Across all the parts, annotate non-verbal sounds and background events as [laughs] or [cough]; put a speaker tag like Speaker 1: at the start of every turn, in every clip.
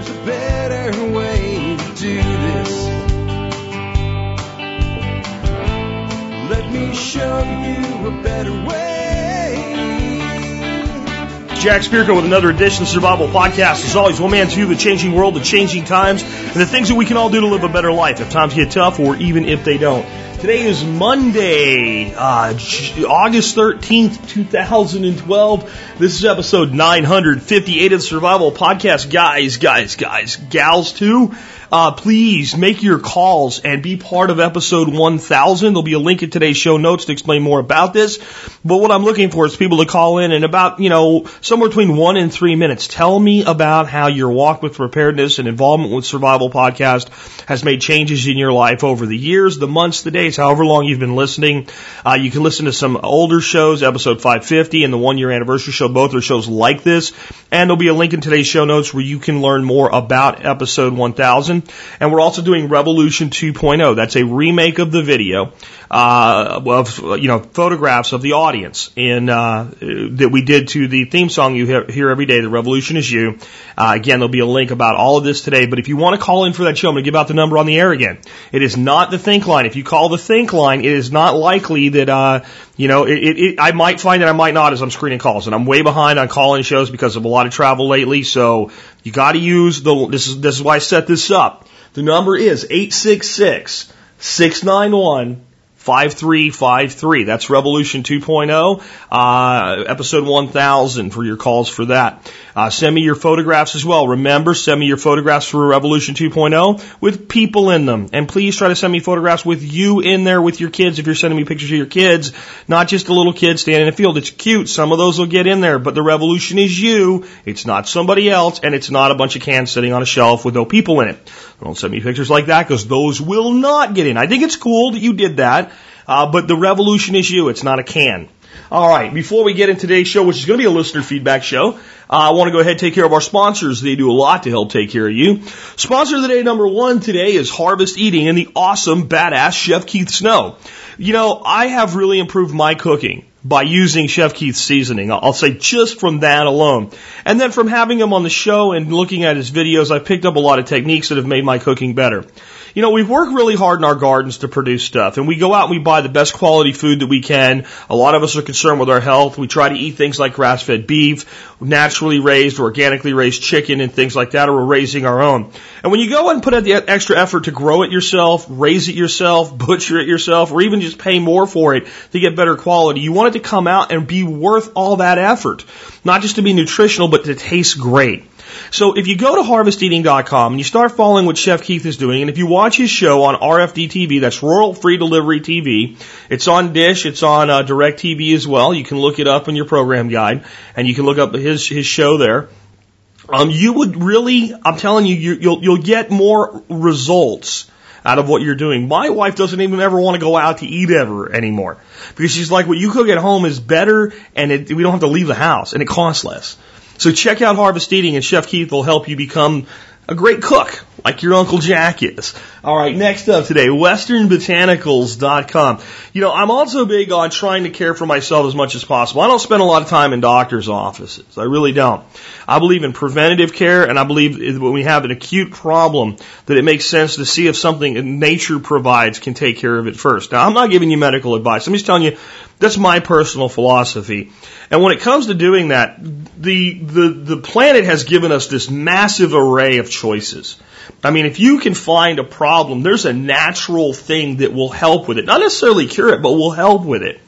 Speaker 1: there's a better way to do this. Let me show you a better way.
Speaker 2: Jack Spirko with another edition of Survival Podcast. As always, one man's view of the changing world, the changing times, and the things that we can all do to live a better life if times get tough or even if they don't. Today is Monday, uh, August 13th, 2012. This is episode 958 of the Survival Podcast. Guys, guys, guys, gals too. Uh, please make your calls and be part of episode 1000. There'll be a link in today's show notes to explain more about this. But what I'm looking for is people to call in and about, you know, somewhere between one and three minutes. Tell me about how your walk with preparedness and involvement with Survival Podcast has made changes in your life over the years, the months, the days, however long you've been listening. Uh, you can listen to some older shows, episode 550 and the one year anniversary show. Both are shows like this. And there'll be a link in today's show notes where you can learn more about episode 1000. And we're also doing Revolution 2.0. That's a remake of the video, uh, of, you know, photographs of the audience in, uh, that we did to the theme song you hear, every day, The Revolution is You. Uh, again, there'll be a link about all of this today. But if you want to call in for that show, I'm going to give out the number on the air again. It is not the Think line. If you call the Think line, it is not likely that, uh, you know, it, it, it, I might find that I might not as I'm screening calls. And I'm way behind on call-in shows because of a lot of travel lately. So you got to use the, this is, this is why I set this up. The number is 866 691 5353. That's Revolution 2.0, uh, episode 1000 for your calls for that. Uh, send me your photographs as well. Remember, send me your photographs for Revolution 2.0 with people in them. And please try to send me photographs with you in there with your kids if you're sending me pictures of your kids, not just a little kid standing in a field. It's cute. Some of those will get in there, but the revolution is you. It's not somebody else, and it's not a bunch of cans sitting on a shelf with no people in it. Don't send me pictures like that because those will not get in. I think it's cool that you did that, uh, but the revolution is you. It's not a can. All right, before we get into today's show, which is going to be a listener feedback show, uh, I want to go ahead and take care of our sponsors. They do a lot to help take care of you. Sponsor of the day number one today is Harvest Eating and the awesome, badass Chef Keith Snow. You know, I have really improved my cooking by using Chef Keith's seasoning. I'll say just from that alone. And then from having him on the show and looking at his videos, I've picked up a lot of techniques that have made my cooking better. You know, we've worked really hard in our gardens to produce stuff, and we go out and we buy the best quality food that we can. A lot of us are concerned with our health. We try to eat things like grass-fed beef, naturally raised, organically raised chicken, and things like that, or we're raising our own. And when you go and put out the extra effort to grow it yourself, raise it yourself, [laughs] butcher it yourself, or even just pay more for it to get better quality, you want it to come out and be worth all that effort. Not just to be nutritional, but to taste great. So if you go to harvesteating.com and you start following what Chef Keith is doing, and if you watch his show on RFD TV, that's Rural Free Delivery TV, it's on Dish, it's on uh, Direct TV as well. You can look it up in your program guide, and you can look up his his show there. Um, you would really, I'm telling you, you you'll you'll get more results out of what you're doing. My wife doesn't even ever want to go out to eat ever anymore because she's like, what you cook at home is better, and it, we don't have to leave the house, and it costs less. So check out Harvest Eating, and Chef Keith will help you become a great cook, like your Uncle Jack is. All right, next up today, westernbotanicals.com. You know, I'm also big on trying to care for myself as much as possible. I don't spend a lot of time in doctor's offices. I really don't. I believe in preventative care, and I believe when we have an acute problem, that it makes sense to see if something nature provides can take care of it first. Now, I'm not giving you medical advice. I'm just telling you that's my personal philosophy. And when it comes to doing that, the, the, the planet has given us this massive array of choices. I mean, if you can find a problem, there's a natural thing that will help with it. Not necessarily cure it, but will help with it.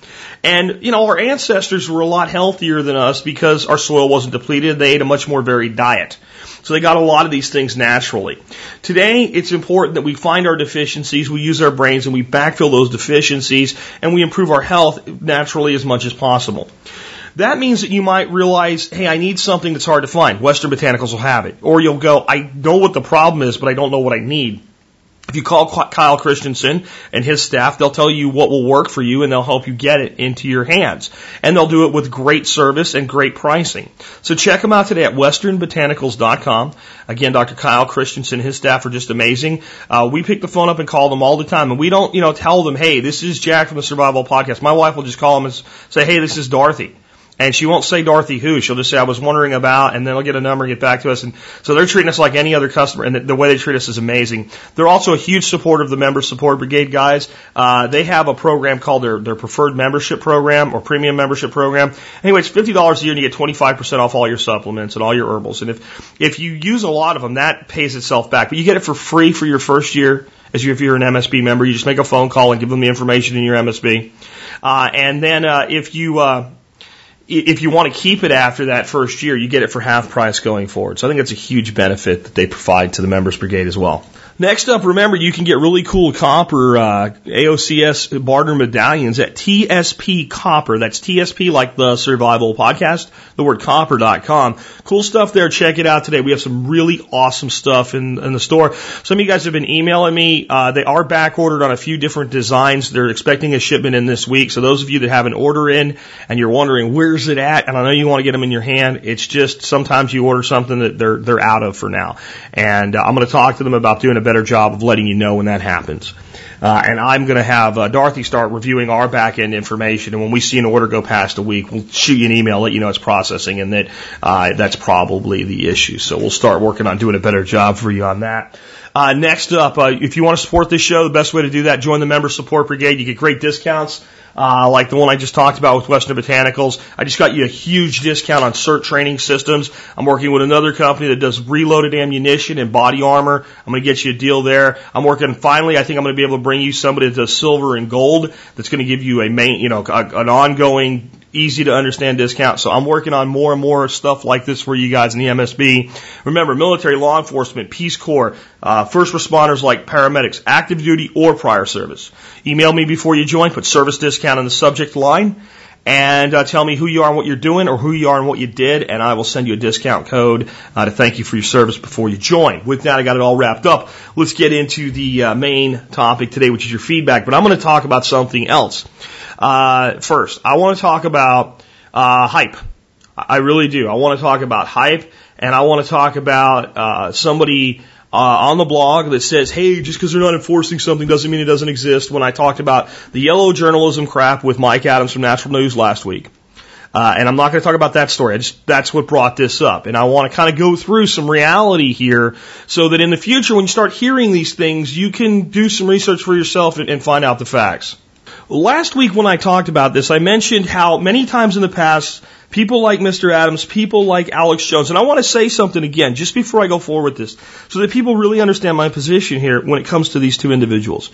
Speaker 2: And, you know, our ancestors were a lot healthier than us because our soil wasn't depleted. They ate a much more varied diet. So they got a lot of these things naturally. Today, it's important that we find our deficiencies, we use our brains, and we backfill those deficiencies, and we improve our health naturally as much as possible. That means that you might realize, hey, I need something that's hard to find. Western Botanicals will have it. Or you'll go, I know what the problem is, but I don't know what I need. If you call Kyle Christensen and his staff, they'll tell you what will work for you and they'll help you get it into your hands. And they'll do it with great service and great pricing. So check them out today at westernbotanicals.com. Again, Dr. Kyle Christensen and his staff are just amazing. Uh, we pick the phone up and call them all the time. And we don't, you know, tell them, hey, this is Jack from the Survival Podcast. My wife will just call them and say, hey, this is Dorothy and she won't say Dorothy who. She'll just say I was wondering about, and then they'll get a number and get back to us. And so they're treating us like any other customer, and the, the way they treat us is amazing. They're also a huge supporter of the Member Support Brigade guys. Uh, they have a program called their their preferred membership program or premium membership program. Anyway, it's fifty dollars a year, and you get twenty five percent off all your supplements and all your herbals. And if if you use a lot of them, that pays itself back. But you get it for free for your first year as if you're an MSB member. You just make a phone call and give them the information in your MSB. Uh, and then uh, if you uh, if you want to keep it after that first year, you get it for half price going forward. So I think it's a huge benefit that they provide to the members brigade as well. Next up, remember you can get really cool copper uh, AOCS barter medallions at TSP Copper. That's TSP like the Survival Podcast, the word copper.com. Cool stuff there. Check it out today. We have some really awesome stuff in, in the store. Some of you guys have been emailing me. Uh, they are back ordered on a few different designs. They're expecting a shipment in this week. So those of you that have an order in and you're wondering where's it at, and I know you want to get them in your hand, it's just sometimes you order something that they're they're out of for now. And uh, I'm going to talk to them about doing a better job of letting you know when that happens. Uh, and I'm going to have uh, Dorothy start reviewing our back end information. And when we see an order go past a week, we'll shoot you an email, let you know it's processing, and that uh, that's probably the issue. So we'll start working on doing a better job for you on that. Uh, next up, uh, if you want to support this show, the best way to do that, join the Member Support Brigade. You get great discounts uh, like the one I just talked about with Western Botanicals. I just got you a huge discount on CERT training systems. I'm working with another company that does reloaded ammunition and body armor. I'm going to get you a deal there. I'm working finally. I think I'm going to be able to bring you somebody that does silver and gold. That's going to give you a main, you know, a, an ongoing easy to understand discount. So I'm working on more and more stuff like this for you guys in the MSB. Remember, military, law enforcement, Peace Corps, uh, first responders like paramedics, active duty or prior service. Email me before you join, put service discount in the subject line, and uh, tell me who you are and what you're doing or who you are and what you did, and I will send you a discount code uh, to thank you for your service before you join. With that, I got it all wrapped up. Let's get into the uh, main topic today, which is your feedback, but I'm going to talk about something else. Uh, first, I want to talk about uh, hype. I really do. I want to talk about hype, and I want to talk about uh, somebody uh, on the blog that says, "Hey, just because they're not enforcing something doesn't mean it doesn't exist." When I talked about the yellow journalism crap with Mike Adams from Natural News last week. Uh, and I'm not going to talk about that story. Just, that's what brought this up. And I want to kind of go through some reality here so that in the future, when you start hearing these things, you can do some research for yourself and, and find out the facts. Last week when I talked about this, I mentioned how many times in the past, people like Mr. Adams, people like Alex Jones, and I want to say something again just before I go forward with this, so that people really understand my position here when it comes to these two individuals.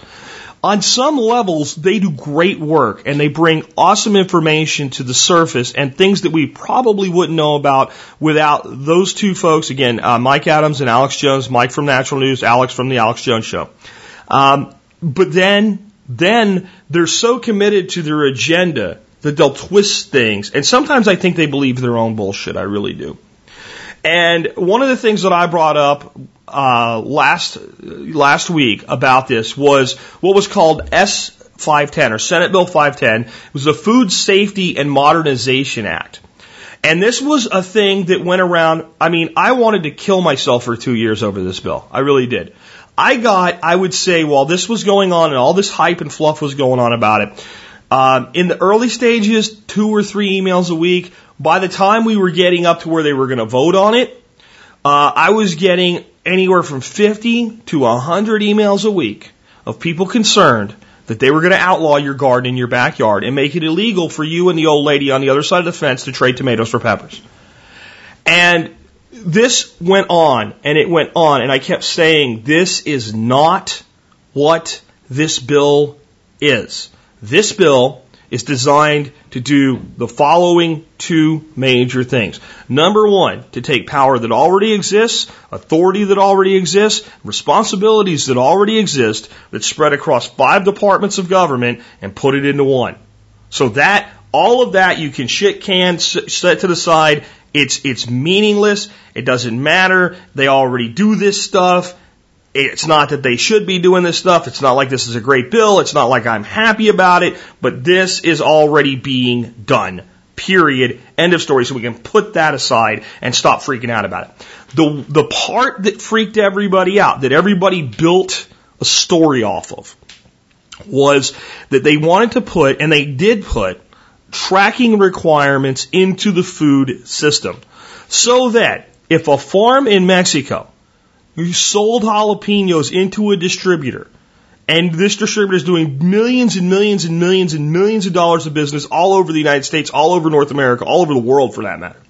Speaker 2: On some levels, they do great work and they bring awesome information to the surface and things that we probably wouldn't know about without those two folks. Again, uh, Mike Adams and Alex Jones, Mike from Natural News, Alex from the Alex Jones Show. Um, but then then they're so committed to their agenda that they'll twist things. And sometimes I think they believe their own bullshit. I really do. And one of the things that I brought up uh, last last week about this was what was called S 510 or Senate Bill 510. It was the Food Safety and Modernization Act. And this was a thing that went around. I mean, I wanted to kill myself for two years over this bill. I really did. I got, I would say, while this was going on and all this hype and fluff was going on about it, um, in the early stages, two or three emails a week. By the time we were getting up to where they were going to vote on it, uh, I was getting anywhere from 50 to 100 emails a week of people concerned that they were going to outlaw your garden in your backyard and make it illegal for you and the old lady on the other side of the fence to trade tomatoes for peppers. And this went on and it went on, and I kept saying, this is not what this bill is. This bill is designed to do the following two major things. Number one, to take power that already exists, authority that already exists, responsibilities that already exist, that spread across five departments of government and put it into one. So that, all of that you can shit can set to the side it's, it's meaningless. It doesn't matter. They already do this stuff. It's not that they should be doing this stuff. It's not like this is a great bill. It's not like I'm happy about it, but this is already being done. Period. End of story. So we can put that aside and stop freaking out about it. The, the part that freaked everybody out, that everybody built a story off of, was that they wanted to put, and they did put, tracking requirements into the food system so that if a farm in Mexico sold jalapenos into a distributor and this distributor is doing millions and millions and millions and millions of dollars of business all over the United States, all over North America, all over the world for that matter.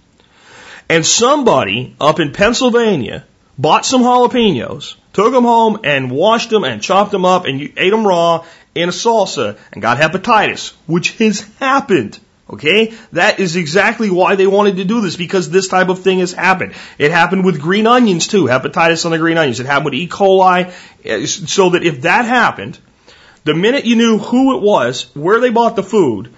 Speaker 2: And somebody up in Pennsylvania bought some jalapenos, took them home and washed them and chopped them up and you ate them raw in a salsa and got hepatitis, which has happened. Okay? That is exactly why they wanted to do this, because this type of thing has happened. It happened with green onions too, hepatitis on the green onions. It happened with E. coli, so that if that happened, the minute you knew who it was, where they bought the food,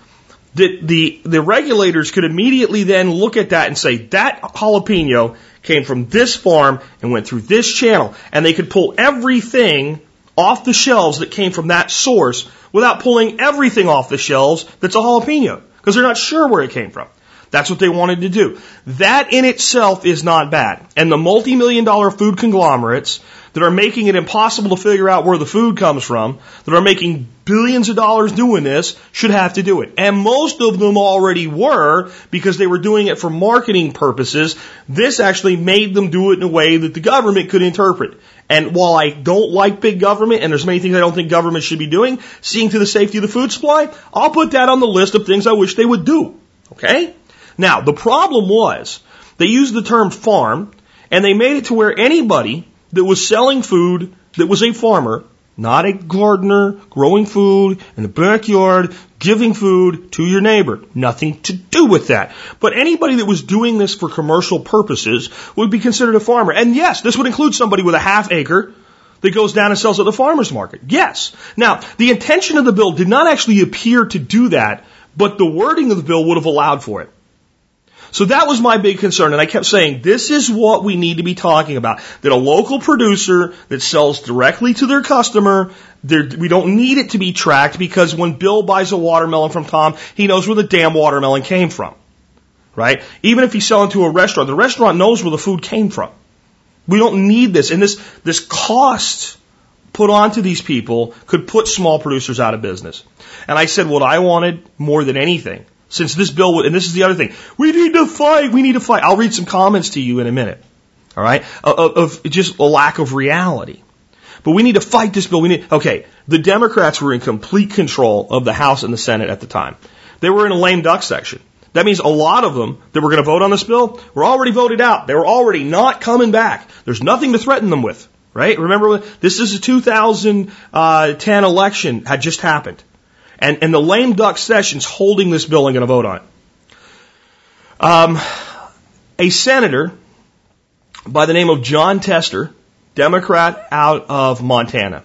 Speaker 2: the, the, the regulators could immediately then look at that and say, that jalapeno came from this farm and went through this channel. And they could pull everything off the shelves that came from that source without pulling everything off the shelves that's a jalapeno because they're not sure where it came from. That's what they wanted to do. That in itself is not bad. And the multi-million dollar food conglomerates that are making it impossible to figure out where the food comes from, that are making billions of dollars doing this, should have to do it. And most of them already were because they were doing it for marketing purposes. This actually made them do it in a way that the government could interpret. And while I don't like big government, and there's many things I don't think government should be doing, seeing to the safety of the food supply, I'll put that on the list of things I wish they would do. Okay? Now, the problem was, they used the term farm, and they made it to where anybody that was selling food that was a farmer, not a gardener, growing food in the backyard, giving food to your neighbor. Nothing to do with that. But anybody that was doing this for commercial purposes would be considered a farmer. And yes, this would include somebody with a half acre that goes down and sells at the farmer's market. Yes. Now, the intention of the bill did not actually appear to do that, but the wording of the bill would have allowed for it. So that was my big concern. And I kept saying, this is what we need to be talking about. That a local producer that sells directly to their customer, we don't need it to be tracked because when Bill buys a watermelon from Tom, he knows where the damn watermelon came from. Right? Even if he's selling to a restaurant, the restaurant knows where the food came from. We don't need this. And this, this cost put onto these people could put small producers out of business. And I said what I wanted more than anything since this bill would, and this is the other thing, we need to fight, we need to fight. I'll read some comments to you in a minute. All right? Of, of just a lack of reality. But we need to fight this bill. We need, okay, the Democrats were in complete control of the House and the Senate at the time. They were in a lame duck section. That means a lot of them that were going to vote on this bill were already voted out. They were already not coming back. There's nothing to threaten them with, right? Remember, this is a 2010 uh, election had just happened. And, and the lame duck session's holding this bill and going to vote on it. Um, a senator by the name of Jon Tester, Democrat out of Montana,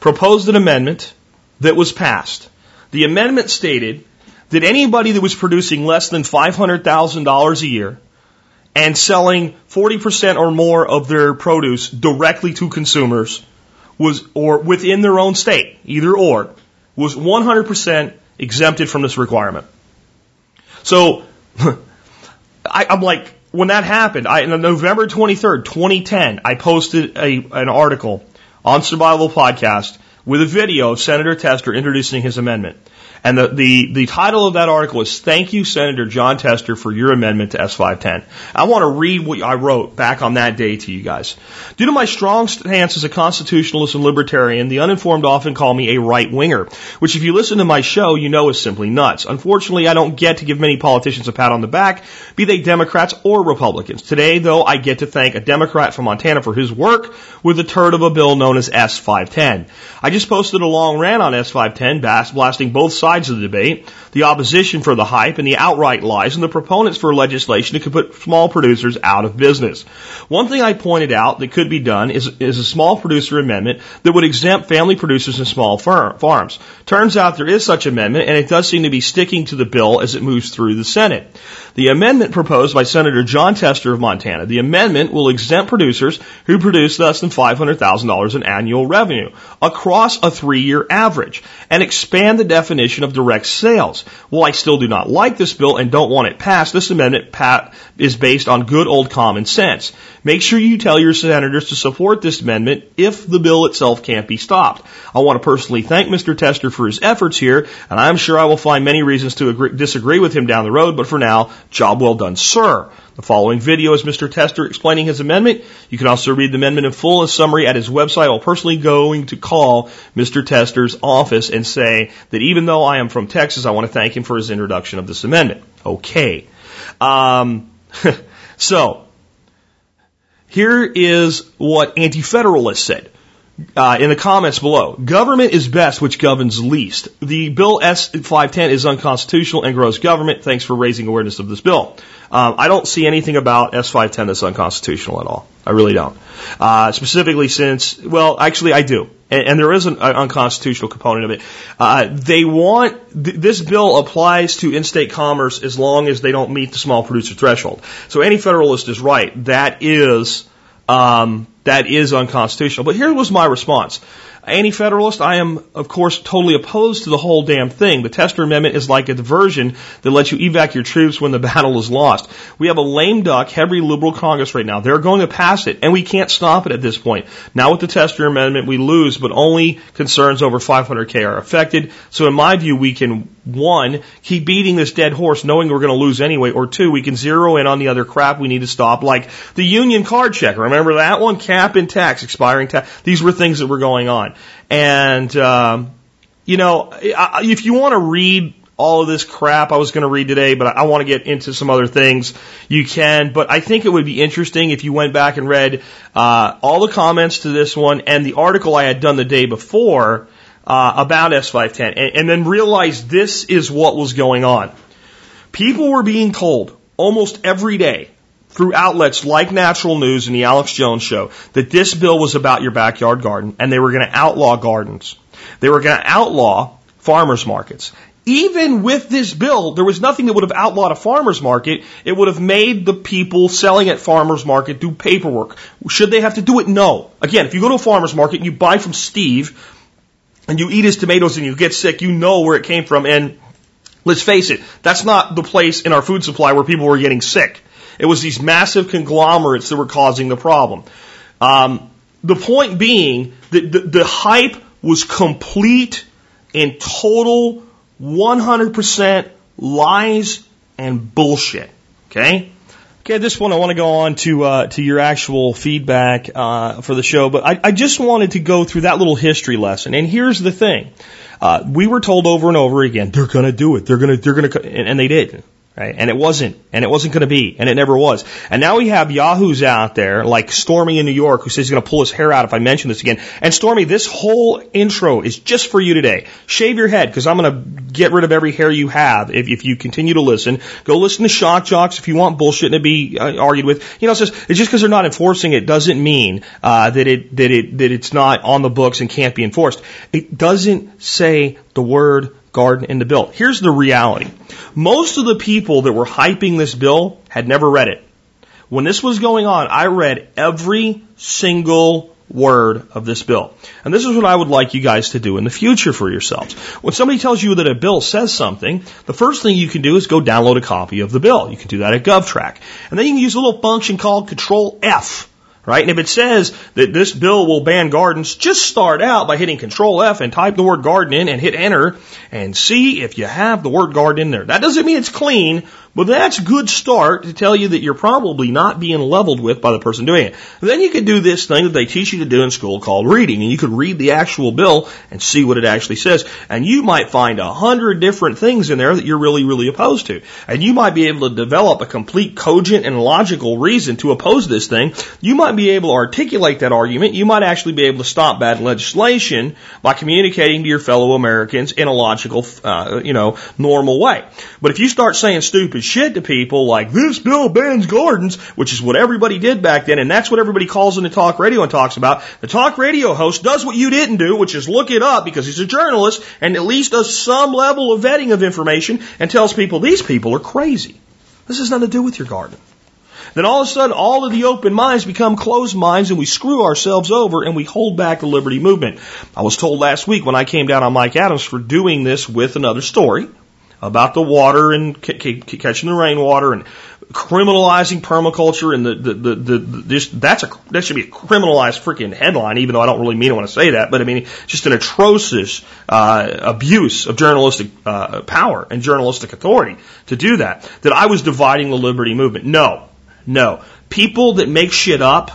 Speaker 2: proposed an amendment that was passed. The amendment stated that anybody that was producing less than $500,000 a year and selling 40% or more of their produce directly to consumers was, or within their own state, either or, was 100% exempted from this requirement. So, [laughs] I, am like, when that happened, I, on November 23rd, 2010, I posted a, an article on Survival Podcast with a video of Senator Tester introducing his amendment. And the, the, the title of that article is Thank You, Senator Jon Tester, for your amendment to S510. I want to read what I wrote back on that day to you guys. Due to my strong stance as a constitutionalist and libertarian, the uninformed often call me a right winger, which if you listen to my show, you know is simply nuts. Unfortunately, I don't get to give many politicians a pat on the back, be they Democrats or Republicans. Today, though, I get to thank a Democrat from Montana for his work with the turd of a bill known as S510. I just posted a long rant on S510, blasting both sides sides of the debate, the opposition for the hype and the outright lies, and the proponents for legislation that could put small producers out of business. One thing I pointed out that could be done is, is a small producer amendment that would exempt family producers and small firm, farms. Turns out there is such amendment, and it does seem to be sticking to the bill as it moves through the Senate. The amendment proposed by Senator Jon Tester of Montana, the amendment will exempt producers who produce less than $500,000 in annual revenue across a three-year average and expand the definition of direct sales. While I still do not like this bill and don't want it passed, this amendment is based on good old common sense. Make sure you tell your senators to support this amendment if the bill itself can't be stopped. I want to personally thank Mr. Tester for his efforts here, and I'm sure I will find many reasons to agree, disagree with him down the road, but for now, job well done, sir. The following video is Mr. Tester explaining his amendment. You can also read the amendment in full and summary at his website. I'll personally going to call Mr. Tester's office and say that even though I am from Texas, I want to thank him for his introduction of this amendment. Okay. Um, [laughs] so, here is what Anti-Federalists said. Uh, in the comments below. Government is best which governs least. The bill S510 is unconstitutional and grows government. Thanks for raising awareness of this bill. Um, I don't see anything about S510 that's unconstitutional at all. I really don't. Uh, specifically since, well, actually I do. And, and there is an, an, unconstitutional component of it. Uh, they want, th- this bill applies to in-state commerce as long as they don't meet the small producer threshold. So any federalist is right. That is, um, that is unconstitutional. But here was my response. Anti-federalist, I am, of course, totally opposed to the whole damn thing. The Tester Amendment is like a diversion that lets you evac your troops when the [laughs] battle is lost. We have a lame duck, heavy liberal Congress right now. They're going to pass it, and we can't stop it at this point. Now with the Tester Amendment, we lose, but only concerns over 500k are affected. So in my view, we can one, keep beating this dead horse knowing we're going to lose anyway, or two, we can zero in on the other crap we need to stop, like the union card check. Remember that one? Cap and tax, expiring tax. These were things that were going on. And, um, you know, if you want to read all of this crap I was going to read today, but I want to get into some other things. You can, but I think it would be interesting if you went back and read uh, all the comments to this one and the article I had done the day before uh, about S510 and, and then realized this is what was going on. People were being told almost every day through outlets like Natural News and the Alex Jones Show that this bill was about your backyard garden and they were going to outlaw gardens. They were going to outlaw farmers markets. Even with this bill, there was nothing that would have outlawed a farmer's market. It would have made the people selling at farmer's market do paperwork. Should they have to do it? No. Again, if you go to a farmer's market and you buy from Steve, and you eat his tomatoes and you get sick, you know where it came from. And let's face it, that's not the place in our food supply where people were getting sick. It was these massive conglomerates that were causing the problem. Um, the point being that the, the hype was complete and total 100% lies and bullshit. Okay? Okay, at this point, I want to go on to uh, to your actual feedback uh, for the show, but I, I, just wanted to go through that little history lesson. And here's the thing: uh, we were told over and over again, they're going to do it, they're going to, they're going to, and, and they did. Right? And it wasn't, and it wasn't going to be, and it never was. And now we have yahoos out there, like Stormy in New York, who says he's going to pull his hair out if I mention this again. And Stormy, this whole intro is just for you today. Shave your head, because I'm going to get rid of every hair you have if, if you continue to listen. Go listen to shock jocks if you want bullshit to be uh, argued with. You know, it's just, it's just because they're not enforcing it doesn't mean uh, that it that it that it's not on the books and can't be enforced. It doesn't say the word garden in the bill. Here's the reality. Most of the people that were hyping this bill had never read it. When this was going on, I read every single word of this bill. And this is what I would like you guys to do in the future for yourselves. When somebody tells you that a bill says something, the first thing you can do is go download a copy of the bill. You can do that at GovTrack. And then you can use a little function called Control F right? And if it says that this bill will ban gardens, just start out by hitting Control F and type the word garden in and hit enter and see if you have the word garden in there. That doesn't mean it's clean, but that's a good start to tell you that you're probably not being leveled with by the person doing it. And then you could do this thing that they teach you to do in school called reading, and you could read the actual bill and see what it actually says. And you might find a hundred different things in there that you're really, really opposed to. And you might be able to develop a complete cogent and logical reason to oppose this thing. You might be able to articulate that argument. You might actually be able to stop bad legislation by communicating to your fellow Americans in a logical, uh, you know, normal way. But if you start saying stupid shit to people like this bill bans gardens, which is what everybody did back then, and that's what everybody calls into talk radio and talks about. The talk radio host does what you didn't do, which is look it up because he's a journalist and at least does some level of vetting of information and tells people these people are crazy. This has nothing to do with your garden. then all of a sudden all of the open minds become closed minds and we screw ourselves over and we hold back the liberty movement. I was told last week when I came down on Mike Adams for doing this with another story about the water and c- c- catching the rainwater and criminalizing permaculture and the, the, the, the, this, that's a, that should be a criminalized freaking headline, even though I don't really mean it when I say that, but I mean, just an atrocious, uh, abuse of journalistic, uh, power and journalistic authority to do that, that I was dividing the liberty movement. No, no. People that make shit up,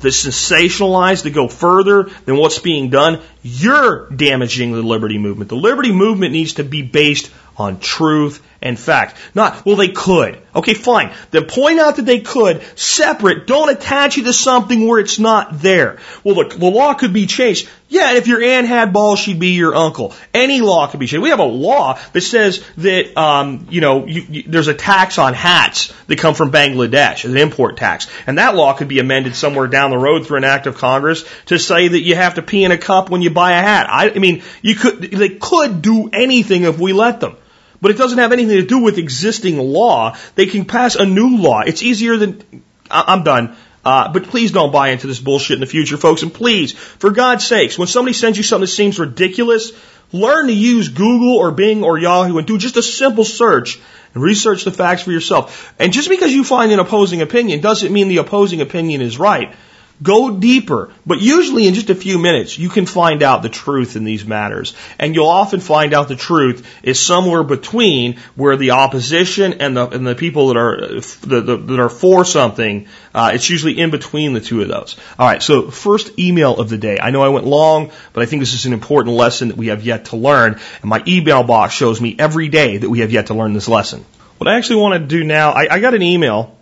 Speaker 2: that sensationalize, that go further than what's being done, you're damaging the liberty movement. The liberty movement needs to be based on truth and fact. Not, well, they could. Okay, fine. Then point out that they could, separate, don't attach it to something where it's not there. Well, the, the law could be changed. Yeah, if your aunt had balls, she'd be your uncle. Any law could be changed. We have a law that says that, um, you know, you, you, there's a tax on hats that come from Bangladesh, an import tax. And that law could be amended somewhere down the road through an act of Congress to say that you have to pee in a cup when you buy a hat. I, I mean, you could, they could do anything if we let them. But it doesn't have anything to do with existing law. They can pass a new law. It's easier than, I'm done. Uh, but please don't buy into this bullshit in the future, folks. And please, for God's sakes, when somebody sends you something that seems ridiculous, learn to use Google or Bing or Yahoo and do just a simple search and research the facts for yourself. And just because you find an opposing opinion doesn't mean the opposing opinion is right. Go deeper, but usually in just a few minutes, you can find out the truth in these matters. And you'll often find out the truth is somewhere between where the opposition and the, and the people that are, the, the, that are for something, uh, it's usually in between the two of those. Alright, so first email of the day. I know I went long, but I think this is an important lesson that we have yet to learn. And my email box shows me every day that we have yet to learn this lesson. What I actually want to do now, I, I got an email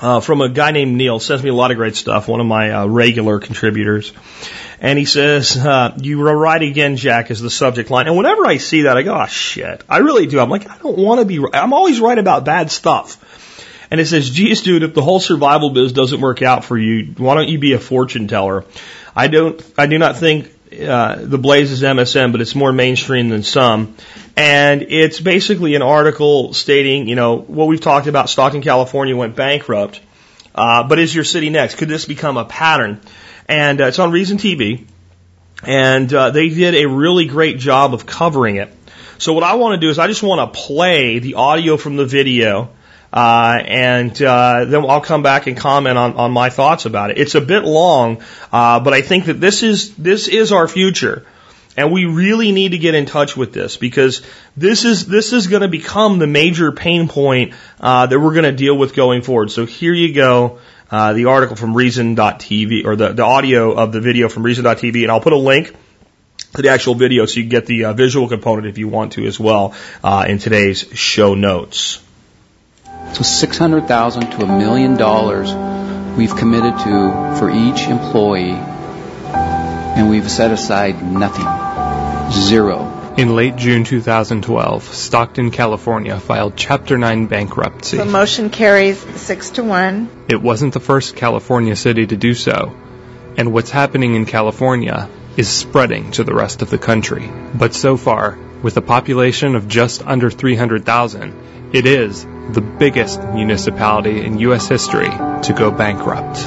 Speaker 2: uh, from a guy named Neil. Sends me a lot of great stuff. One of my uh, regular contributors, and he says, uh, "You were right again, Jack," is the subject line. And whenever I see that, I go, "Oh shit!" I really do. I'm like, I don't want to be. Right. I'm always right about bad stuff. And it says, "Geez, dude, if the whole survival biz doesn't work out for you, why don't you be a fortune teller?" I don't. I do not think uh, the Blaze is MSM, but it's more mainstream than some. And it's basically an article stating, you know, what we've talked about. Stockton, California went bankrupt. Uh, but is your city next? Could this become a pattern? And uh, it's on Reason TV. And uh, they did a really great job of covering it. So what I want to do is I just want to play the audio from the video uh, and uh, then I'll come back and comment on, on my thoughts about it. It's a bit long, uh, but I think that this is this is our future, and we really need to get in touch with this because this is this is going to become the major pain point uh, that we're going to deal with going forward. So here you go. Uh, the article from Reason.tv or the, the audio of the video from Reason.tv, and I'll put a link to the actual video so you can get the uh, visual component if you want to as well uh, in today's show notes.
Speaker 3: So 600,000 to a million dollars we've committed to for each employee and we've set aside nothing. Zero.
Speaker 4: In late June 2012, Stockton, California filed Chapter 9 bankruptcy.
Speaker 5: The motion carries 6 to 1.
Speaker 4: It wasn't the first California city to do so. And what's happening in California is spreading to the rest of the country. But so far, with a population of just under 300,000, it is the biggest municipality in U.S. history to go bankrupt.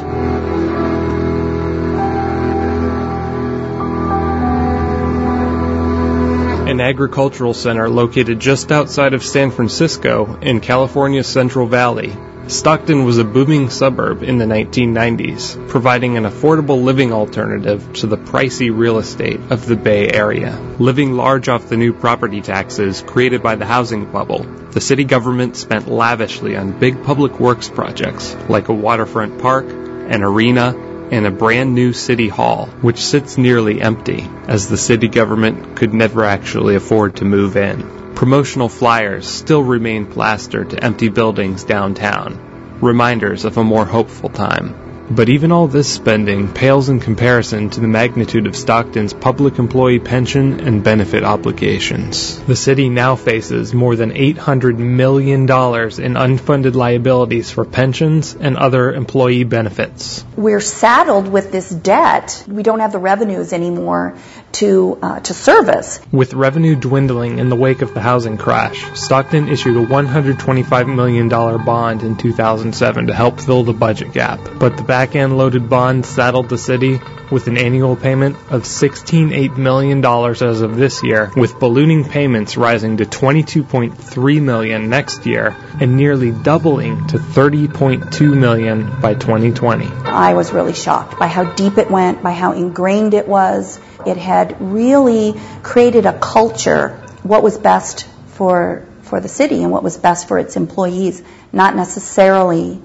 Speaker 4: An agricultural center located just outside of San Francisco in California's Central Valley, Stockton was a booming suburb in the 1990s, providing an affordable living alternative to the pricey real estate of the Bay Area. Living large off the new property taxes created by the housing bubble, the city government spent lavishly on big public works projects like a waterfront park, an arena, and a brand new city hall, which sits nearly empty, as the city government could never actually afford to move in. Promotional flyers still remain plastered to empty buildings downtown, reminders of a more hopeful time. But even all this spending pales in comparison to the magnitude of Stockton's public employee pension and benefit obligations. The city now faces more than $800 million in unfunded liabilities for pensions and other employee benefits.
Speaker 6: We're saddled with this debt. We don't have the revenues anymore to, uh, to service.
Speaker 4: With revenue dwindling in the wake of the housing crash, Stockton issued a $125 million bond in 2007 to help fill the budget gap. But the back end loaded bond saddled the city with an annual payment of $16.8 million as of this year, with ballooning payments rising to 22.3 million next year and nearly doubling to 30.2 million by 2020.
Speaker 6: I was really shocked by how deep it went, by how ingrained it was. It had really created a culture, what was best for, for the city and what was best for its employees, not necessarily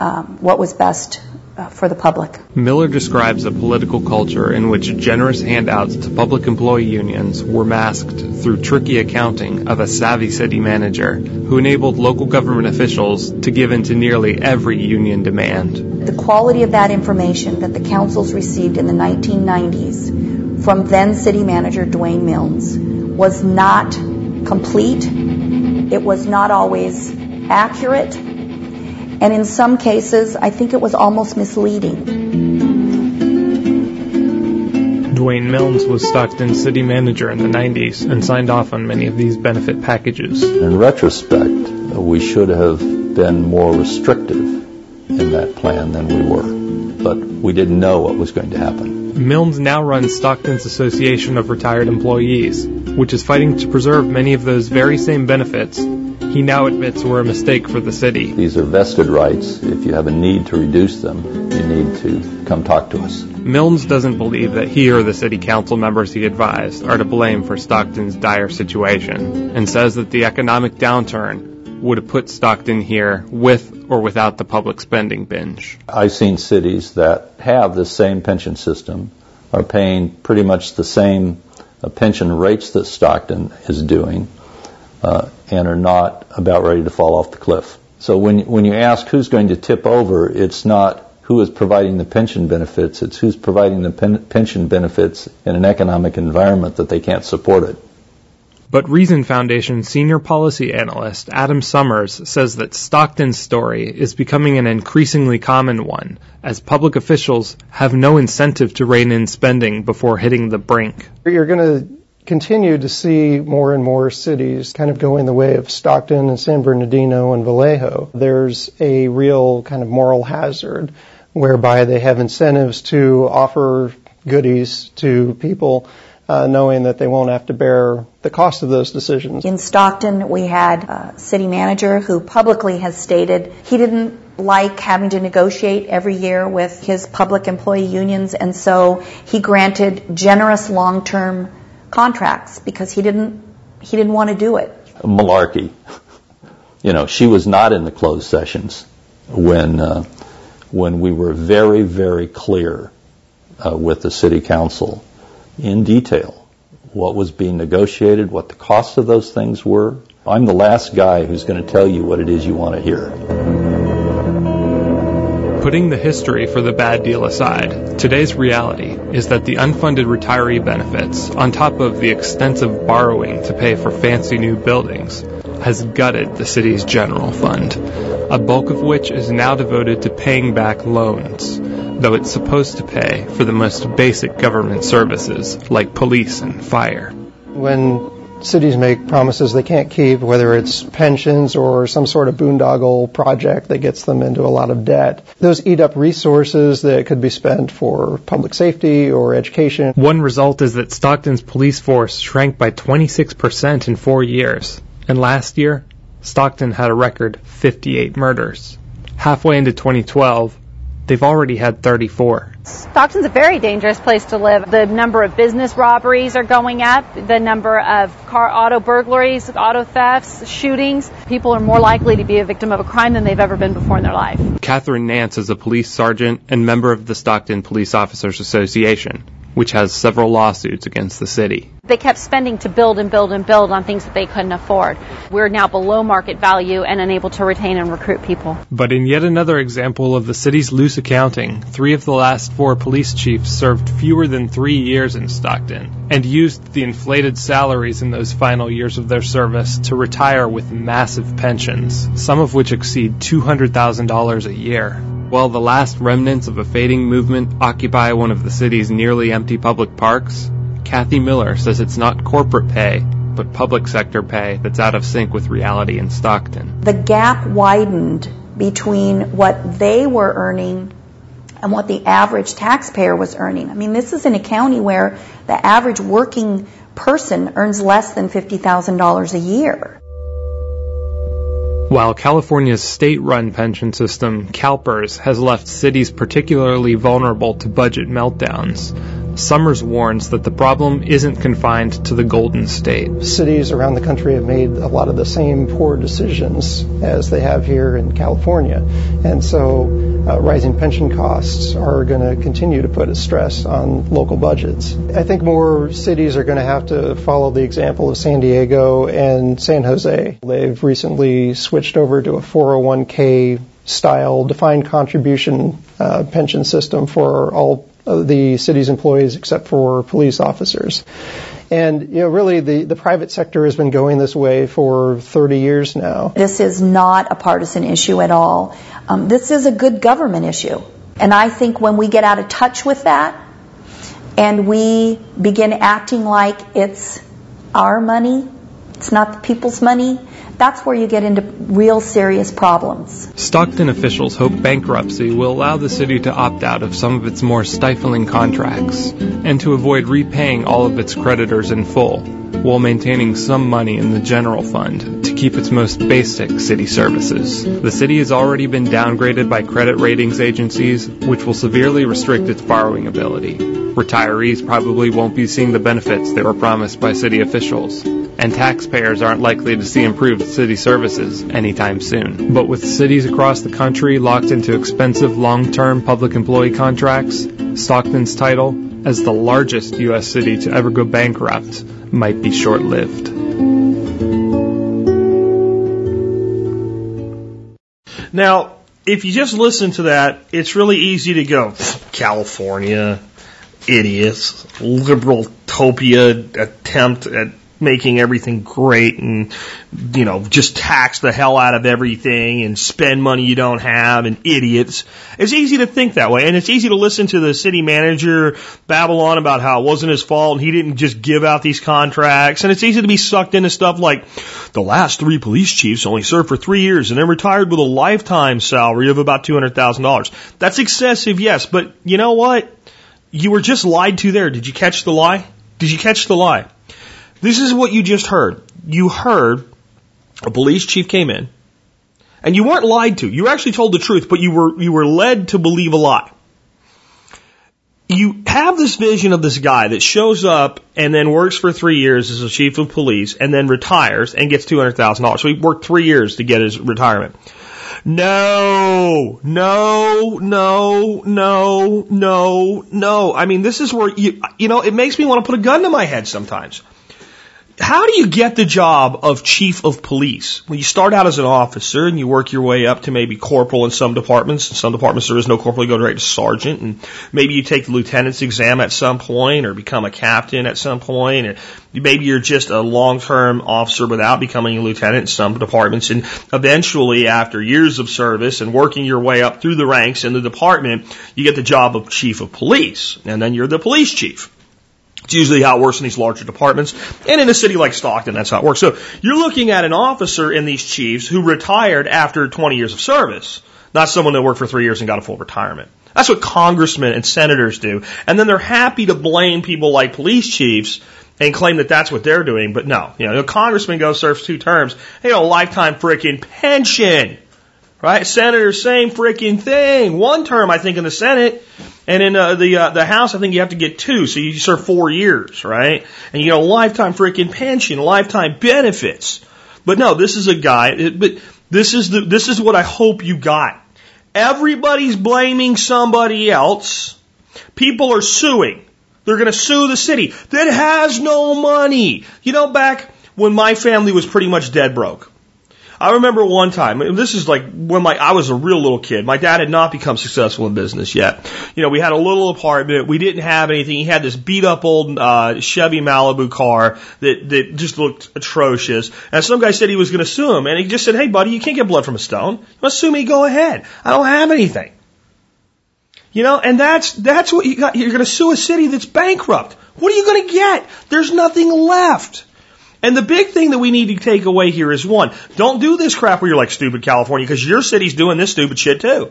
Speaker 6: um, what was best uh, for the public.
Speaker 4: Miller describes a political culture in which generous handouts to public employee unions were masked through tricky accounting of a savvy city manager who enabled local government officials to give in to nearly every union demand.
Speaker 6: The quality of that information that the councils received in the 1990s from then city manager Dwane Milnes was not complete. It was not always accurate and in some cases, I think it was almost misleading.
Speaker 4: Dwane Milnes was Stockton's city manager in the 90s and signed off on many of these benefit packages.
Speaker 7: In retrospect, we should have been more restrictive in that plan than we were, but we didn't know what was going to happen.
Speaker 4: Milnes now runs Stockton's Association of Retired Employees, which is fighting to preserve many of those very same benefits he now admits were a mistake for the city.
Speaker 7: These are vested rights. If you have a need to reduce them, you need to come talk to us.
Speaker 4: Milnes doesn't believe that he or the city council members he advised are to blame for Stockton's dire situation, and says that the economic downturn would have put Stockton here with or without the public spending binge.
Speaker 7: I've seen cities that have the same pension system, are paying pretty much the same uh, pension rates that Stockton is doing, uh, and are not about ready to fall off the cliff. So when, when you ask who's going to tip over, it's not who is providing the pension benefits, it's who's providing the pen, pension benefits in an economic environment that they can't support it.
Speaker 4: But Reason Foundation senior policy analyst Adam Summers says that Stockton's story is becoming an increasingly common one, as public officials have no incentive to rein in spending before hitting the brink.
Speaker 8: You're going to continue to see more and more cities kind of going the way of Stockton and San Bernardino and Vallejo. There's a real kind of moral hazard whereby they have incentives to offer goodies to people uh, knowing that they won't have to bear the cost of those decisions.
Speaker 6: In Stockton, we had a city manager who publicly has stated he didn't like having to negotiate every year with his public employee unions, and so he granted generous long-term contracts because he didn't he didn't want to do it.
Speaker 7: Malarkey. You know, she was not in the closed sessions when uh, when we were very very clear uh, with the city council in detail what was being negotiated, what the cost of those things were. I'm the last guy who's going to tell you what it is you want to hear.
Speaker 4: Putting the history for the bad deal aside, today's reality is that the unfunded retiree benefits, on top of the extensive borrowing to pay for fancy new buildings, has gutted the city's general fund, a bulk of which is now devoted to paying back loans, though it's supposed to pay for the most basic government services like police and fire.
Speaker 8: When cities make promises they can't keep, whether it's pensions or some sort of boondoggle project that gets them into a lot of debt. Those eat up resources that could be spent for public safety or education.
Speaker 4: One result is that Stockton's police force shrank by 26% in four years. And last year, Stockton had a record 58 murders. Halfway into 2012, They've already had 34.
Speaker 9: Stockton's a very dangerous place to live. The number of business robberies are going up. The number of car auto burglaries, auto thefts, shootings. People are more likely to be a victim of a crime than they've ever been before in their life.
Speaker 4: Catherine Nance is a police sergeant and member of the Stockton Police Officers Association, which has several lawsuits against the city.
Speaker 9: They kept spending to build and build and build on things that they couldn't afford. We're now below market value and unable to retain and recruit people.
Speaker 4: But in yet another example of the city's loose accounting, three of the last four police chiefs served fewer than three years in Stockton and used the inflated salaries in those final years of their service to retire with massive pensions, some of which exceed $200,000 a year. While the last remnants of a fading movement occupy one of the city's nearly empty public parks, Kathy Miller says it's not corporate pay, but public sector pay that's out of sync with reality in Stockton.
Speaker 6: The gap widened between what they were earning and what the average taxpayer was earning. I mean, this is in a county where the average working person earns less than $50,000 a year.
Speaker 4: While California's state-run pension system, CalPERS, has left cities particularly vulnerable to budget meltdowns, Summers warns that the problem isn't confined to the Golden State.
Speaker 8: Cities around the country have made a lot of the same poor decisions as they have here in California. And so uh, rising pension costs are going to continue to put a stress on local budgets. I think more cities are going to have to follow the example of San Diego and San Jose. They've recently switched over to a 401k style defined contribution uh, pension system for all the city's employees except for police officers. And, you know, really the, the private sector has been going this way for 30 years now.
Speaker 6: This is not a partisan issue at all. Um, this is a good government issue. And I think when we get out of touch with that and we begin acting like it's our money, it's not the people's money, that's where you get into real serious problems.
Speaker 4: Stockton officials hope bankruptcy will allow the city to opt out of some of its more stifling contracts and to avoid repaying all of its creditors in full while maintaining some money in the general fund to keep its most basic city services. The city has already been downgraded by credit ratings agencies, which will severely restrict its borrowing ability. Retirees probably won't be seeing the benefits they were promised by city officials and taxpayers aren't likely to see improved city services anytime soon. But with cities across the country locked into expensive long-term public employee contracts, Stockton's title as the largest U.S. city to ever go bankrupt might be short-lived.
Speaker 2: Now, if you just listen to that, it's really easy to go, California, idiots, liberal topia attempt at making everything great and, you know, just tax the hell out of everything and spend money you don't have and idiots. It's easy to think that way. And it's easy to listen to the city manager babble on about how it wasn't his fault and he didn't just give out these contracts. And it's easy to be sucked into stuff like the last three police chiefs only served for three years and then retired with a lifetime salary of about $200,000. That's excessive, yes. But you know what? You were just lied to there. Did you catch the lie? Did you catch the lie? This is what you just heard. You heard a police chief came in and you weren't lied to. You actually told the truth, but you were, you were led to believe a lie. You have this vision of this guy that shows up and then works for three years as a chief of police and then retires and gets $200,000. So he worked three years to get his retirement. No, no, no, no, no, no. I mean, this is where you, you know, it makes me want to put a gun to my head sometimes how do you get the job of chief of police? Well, you start out as an officer and you work your way up to maybe corporal in some departments. In some departments there is no corporal, you go right to sergeant, and maybe you take the lieutenant's exam at some point, or become a captain at some point, or maybe you're just a long-term officer without becoming a lieutenant in some departments, and eventually, after years of service and working your way up through the ranks in the department, you get the job of chief of police, and then you're the police chief. It's usually how it works in these larger departments. And in a city like Stockton, that's how it works. So you're looking at an officer in these chiefs who retired after 20 years of service, not someone that worked for three years and got a full retirement. That's what congressmen and senators do. And then they're happy to blame people like police chiefs and claim that that's what they're doing. But no, you know, a congressman goes serves two terms. They get a lifetime freaking pension. Right? Senators, same freaking thing. One term, I think, in the Senate. And in uh, the uh, the House, I think you have to get two, so you serve four years, right? And you get a lifetime freaking pension, lifetime benefits. But no, this is a guy. It, but this is the this is what I hope you got. Everybody's blaming somebody else. People are suing. They're going to sue the city that has no money. You know, back when my family was pretty much dead broke. I remember one time, this is like when my, I was a real little kid. My dad had not become successful in business yet. You know, we had a little apartment. We didn't have anything. He had this beat up old, uh, Chevy Malibu car that, that just looked atrocious. And some guy said he was going to sue him. And he just said, Hey buddy, you can't get blood from a stone. You to sue me? Go ahead. I don't have anything. You know, and that's, that's what you got. You're going to sue a city that's bankrupt. What are you going to get? There's nothing left. And the big thing that we need to take away here is one, don't do this crap where you're like stupid California because your city's doing this stupid shit too.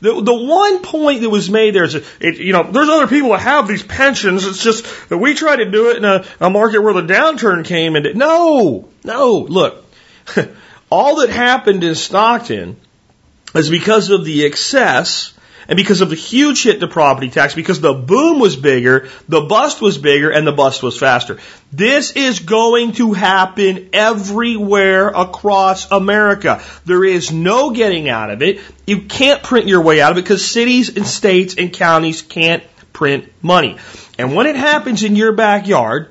Speaker 2: The, the one point that was made there is, it, you know, there's other people that have these pensions. It's just that we try to do it in a, a market where the downturn came and it, no, no, look, [laughs] all that happened in Stockton is because of the excess and because of the huge hit to property tax, because the boom was bigger, the bust was bigger, and the bust was faster. This is going to happen everywhere across America. There is no getting out of it. You can't print your way out of it because cities and states and counties can't print money. And when it happens in your backyard,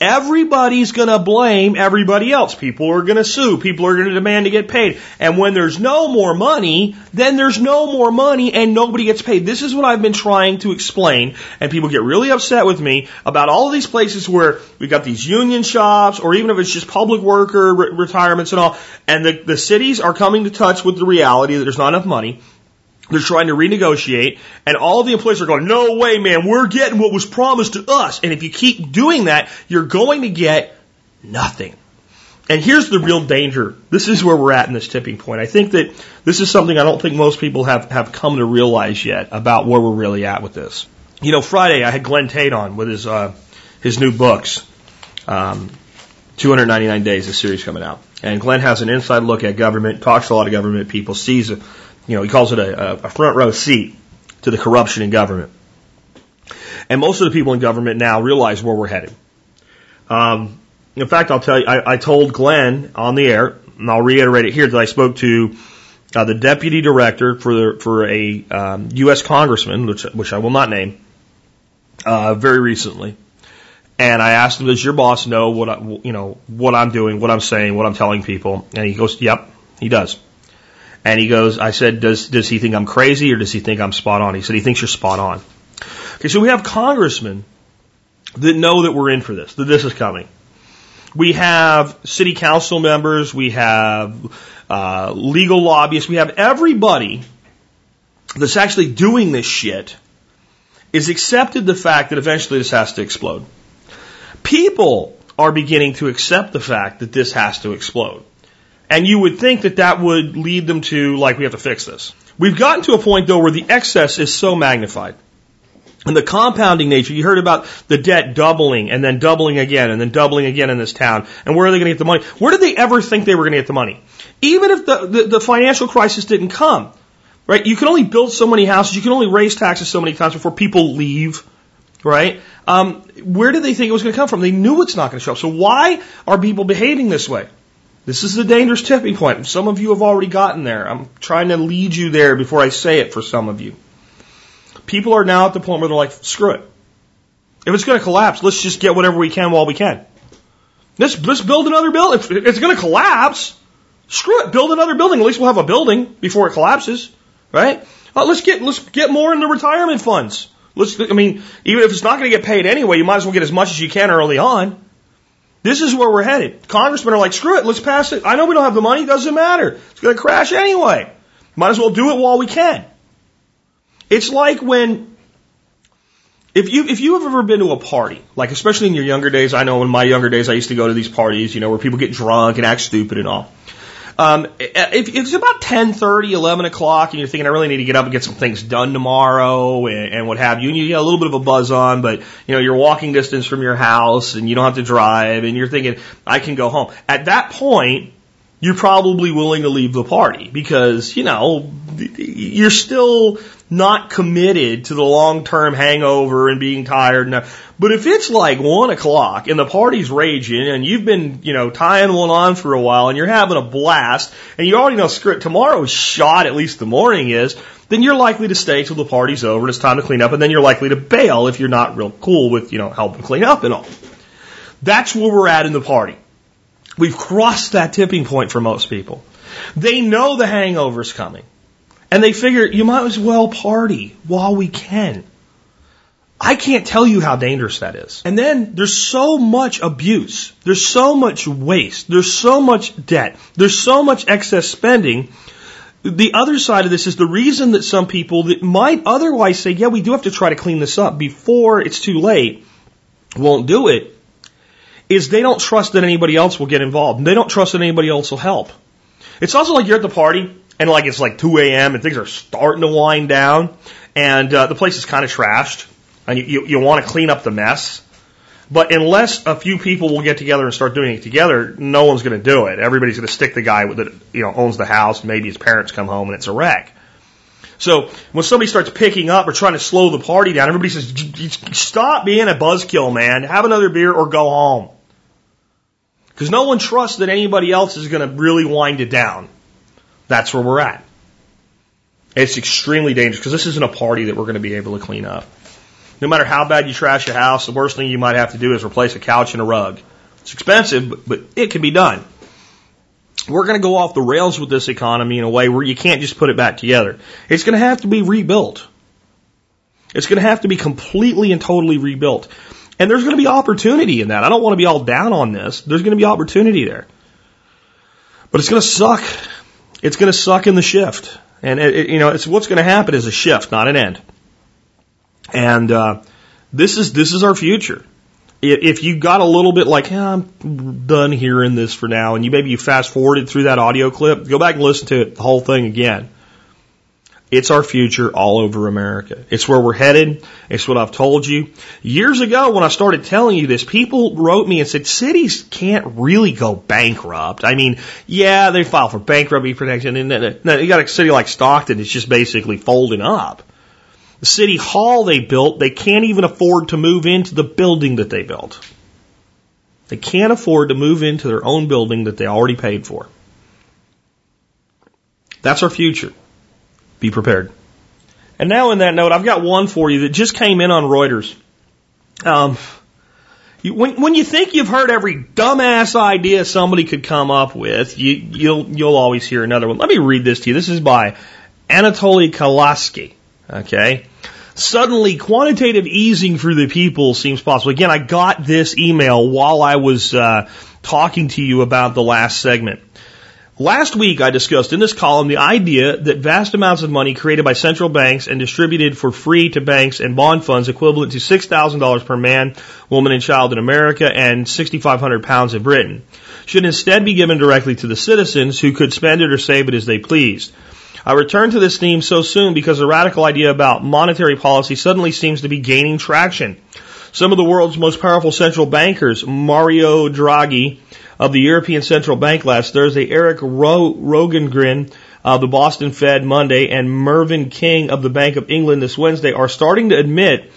Speaker 2: Everybody's going to blame everybody else. People are going to sue. People are going to demand to get paid. And when there's no more money, then there's no more money and nobody gets paid. This is what I've been trying to explain. And people get really upset with me about all these places where we've got these union shops or even if it's just public worker re- retirements and all. And the, the cities are coming to touch with the reality that there's not enough money. They're trying to renegotiate, and all the employees are going, no way, man, we're getting what was promised to us. And if you keep doing that, you're going to get nothing. And here's the real danger. This is where we're at in this tipping point. I think that this is something I don't think most people have, have come to realize yet about where we're really at with this. You know, Friday I had Glen Tate on with his, uh, his new books. Um, 299 Days, a series coming out. And Glenn has an inside look at government, talks to a lot of government people, sees you know, he calls it a, a front row seat to the corruption in government. And most of the people in government now realize where we're headed. Um, in fact, I'll tell you, I, I told Glen on the air, and I'll reiterate it here, that I spoke to uh, the deputy director for the, for a um, U.S. congressman, which which I will not name, uh, very recently, and I asked him, "Does your boss know what I, you know what I'm doing, what I'm saying, what I'm telling people?" And he goes, "Yep, he does." And he goes, I said, does, does he think I'm crazy or does he think I'm spot on? He said, he thinks you're spot on. Okay, so we have congressmen that know that we're in for this, that this is coming. We have city council members, we have uh, legal lobbyists, we have everybody that's actually doing this shit is accepted the fact that eventually this has to explode. People are beginning to accept the fact that this has to explode. And you would think that that would lead them to, like, we have to fix this. We've gotten to a point, though, where the excess is so magnified. And the compounding nature, you heard about the debt doubling and then doubling again and then doubling again in this town. And where are they going to get the money? Where did they ever think they were going to get the money? Even if the, the, the financial crisis didn't come, right? You can only build so many houses, you can only raise taxes so many times before people leave, right? Um, where did they think it was going to come from? They knew it's not going to show up. So why are people behaving this way? This is the dangerous tipping point. Some of you have already gotten there. I'm trying to lead you there before I say it for some of you. People are now at the point where they're like, screw it. If it's going to collapse, let's just get whatever we can while we can. Let's, let's build another building. If it's going to collapse, screw it. Build another building. At least we'll have a building before it collapses, right? Uh, let's get let's get more in the retirement funds. Let's. I mean, even if it's not going to get paid anyway, you might as well get as much as you can early on. This is where we're headed. Congressmen are like, screw it, let's pass it. I know we don't have the money, doesn't matter. It's going to crash anyway. Might as well do it while we can. It's like when, if you, if you have ever been to a party, like especially in your younger days, I know in my younger days I used to go to these parties, you know, where people get drunk and act stupid and all. Um, if, if it's about 10:30, 11 o'clock, and you're thinking, I really need to get up and get some things done tomorrow, and, and what have you, and you get a little bit of a buzz on, but you know you're walking distance from your house, and you don't have to drive, and you're thinking, I can go home. At that point, you're probably willing to leave the party because, you know, you're still not committed to the long term hangover and being tired. But if it's like one o'clock and the party's raging and you've been, you know, tying one on for a while and you're having a blast and you already know script tomorrow's shot, at least the morning is, then you're likely to stay till the party's over and it's time to clean up and then you're likely to bail if you're not real cool with, you know, helping clean up and all. That's where we're at in the party. We've crossed that tipping point for most people. They know the hangover's coming. And they figure you might as well party while we can. I can't tell you how dangerous that is. And then there's so much abuse. There's so much waste. There's so much debt. There's so much excess spending. The other side of this is the reason that some people that might otherwise say, yeah, we do have to try to clean this up before it's too late, won't do it is they don't trust that anybody else will get involved. They don't trust that anybody else will help. It's also like you're at the party and like it's like 2 a.m. and things are starting to wind down and uh, the place is kind of trashed and you, you, you want to clean up the mess. But unless a few people will get together and start doing it together, no one's going to do it. Everybody's going to stick the guy that you know owns the house. Maybe his parents come home and it's a wreck. So when somebody starts picking up or trying to slow the party down, everybody says, "Stop being a buzzkill, man. Have another beer or go home." Because no one trusts that anybody else is going to really wind it down. That's where we're at. It's extremely dangerous because this isn't a party that we're going to be able to clean up. No matter how bad you trash a house, the worst thing you might have to do is replace a couch and a rug. It's expensive, but, but it can be done. We're going to go off the rails with this economy in a way where you can't just put it back together. It's going to have to be rebuilt. It's going to have to be completely and totally rebuilt. And there's going to be opportunity in that. I don't want to be all down on this. There's going to be opportunity there. But it's going to suck. It's going to suck in the shift. And, it, it, you know, it's what's going to happen is a shift, not an end. And, uh, this is, this is our future. If you got a little bit like, eh, I'm done hearing this for now, and you maybe you fast forwarded through that audio clip, go back and listen to it, the whole thing again. It's our future all over America. It's where we're headed. It's what I've told you. Years ago, when I started telling you this, people wrote me and said cities can't really go bankrupt. I mean, yeah, they file for bankruptcy protection, and then uh, you got a city like Stockton, it's just basically folding up. The city hall they built, they can't even afford to move into the building that they built. They can't afford to move into their own building that they already paid for. That's our future. Be prepared. And now, in that note, I've got one for you that just came in on Reuters. Um, you, when, when you think you've heard every dumbass idea somebody could come up with, you, you'll you'll always hear another one. Let me read this to you. This is by Anatoly Kaletsky. Okay. Suddenly, quantitative easing for the people seems possible. Again, I got this email while I was uh, talking to you about the last segment. Last week, I discussed in this column the idea that vast amounts of money created by central banks and distributed for free to banks and bond funds equivalent to $6,000 per man, woman, and child in America and 6,500 pounds in Britain should instead be given directly to the citizens who could spend it or save it as they pleased. I return to this theme so soon because the radical idea about monetary policy suddenly seems to be gaining traction. Some of the world's most powerful central bankers, Mario Draghi, of the European Central Bank last Thursday, Eric Ro- Rosengren of the Boston Fed Monday, and Mervyn King of the Bank of England this Wednesday are starting to admit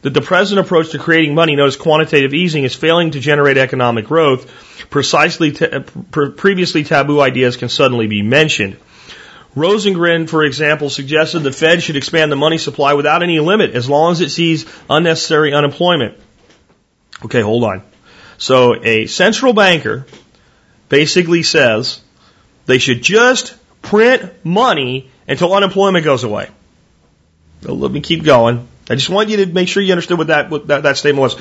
Speaker 2: that the present approach to creating money, known as quantitative easing, is failing to generate economic growth. Precisely previously taboo ideas can suddenly be mentioned. Rosengren, for example, suggested the Fed should expand the money supply without any limit as long as it sees unnecessary unemployment. Okay, hold on. So a central banker basically says they should just print money until unemployment goes away. So let me keep going. I just want you to make sure you understood what that, what that, that statement was.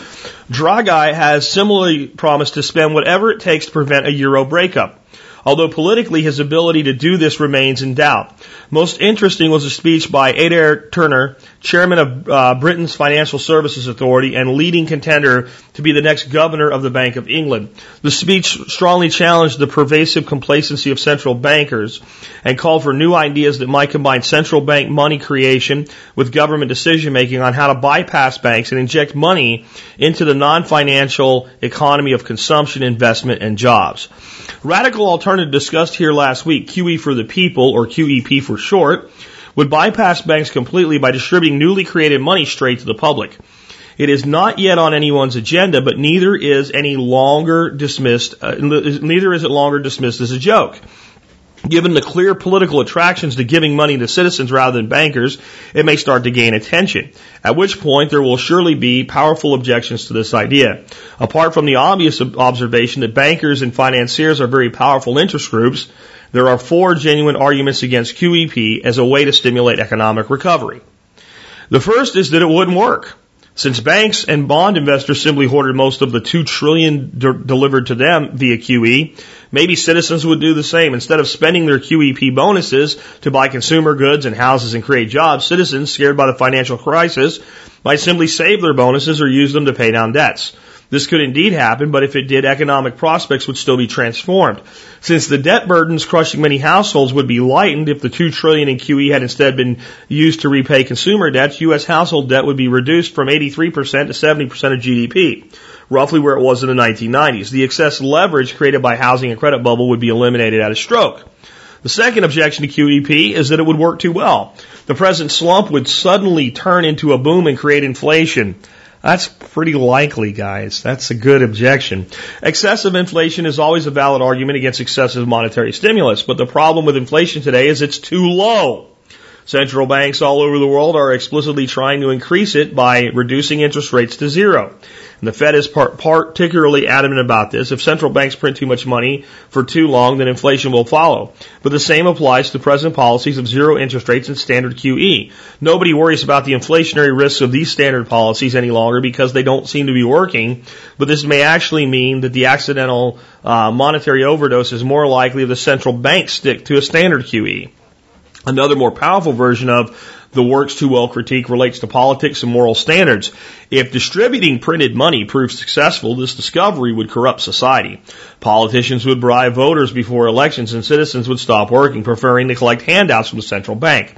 Speaker 2: Draghi has similarly promised to spend whatever it takes to prevent a euro breakup although politically his ability to do this remains in doubt. Most interesting was a speech by Adair Turner, chairman of uh, Britain's Financial Services Authority and leading contender to be the next governor of the Bank of England. The speech strongly challenged the pervasive complacency of central bankers and called for new ideas that might combine central bank money creation with government decision making on how to bypass banks and inject money into the non-financial economy of consumption, investment, and jobs. Radical alternative discussed here last week, QE for the people, or QEP for short, would bypass banks completely by distributing newly created money straight to the public. It is not yet on anyone's agenda, but neither is any longer dismissed, uh, neither is it longer dismissed as a joke. Given the clear political attractions to giving money to citizens rather than bankers, it may start to gain attention. At which point there will surely be powerful objections to this idea. Apart from the obvious observation that bankers and financiers are very powerful interest groups, there are four genuine arguments against QEP as a way to stimulate economic recovery. The first is that it wouldn't work. Since banks and bond investors simply hoarded most of the two trillion de- delivered to them via QE, maybe citizens would do the same. Instead of spending their QEP bonuses to buy consumer goods and houses and create jobs, citizens scared by the financial crisis might simply save their bonuses or use them to pay down debts. This could indeed happen, but if it did, economic prospects would still be transformed. Since the debt burdens crushing many households would be lightened if the two trillion in QE had instead been used to repay consumer debts, U.S. household debt would be reduced from 83% to 70% of GDP, roughly where it was in the 1990s. The excess leverage created by housing and credit bubble would be eliminated at a stroke. The second objection to QEP is that it would work too well. The present slump would suddenly turn into a boom and create inflation. That's pretty likely, guys. That's a good objection. Excessive inflation is always a valid argument against excessive monetary stimulus, but the problem with inflation today is it's too low. Central banks all over the world are explicitly trying to increase it by reducing interest rates to zero. And the Fed is part, particularly adamant about this. If central banks print too much money for too long, then inflation will follow. But the same applies to present policies of zero interest rates and standard QE. Nobody worries about the inflationary risks of these standard policies any longer because they don't seem to be working. But this may actually mean that the accidental uh, monetary overdose is more likely if the central banks stick to a standard QE. Another more powerful version of the works too well critique relates to politics and moral standards. If distributing printed money proves successful, this discovery would corrupt society. Politicians would bribe voters before elections and citizens would stop working, preferring to collect handouts from the central bank.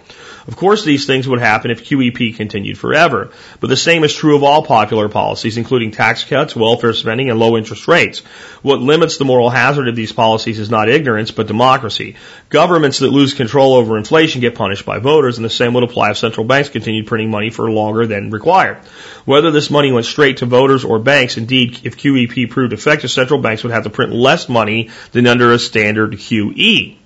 Speaker 2: Of course, these things would happen if QEP continued forever, but the same is true of all popular policies, including tax cuts, welfare spending, and low interest rates. What limits the moral hazard of these policies is not ignorance, but democracy. Governments that lose control over inflation get punished by voters, and the same would apply if central banks continued printing money for longer than required. Whether this money went straight to voters or banks, indeed, if QEP proved effective, central banks would have to print less money than under a standard QE.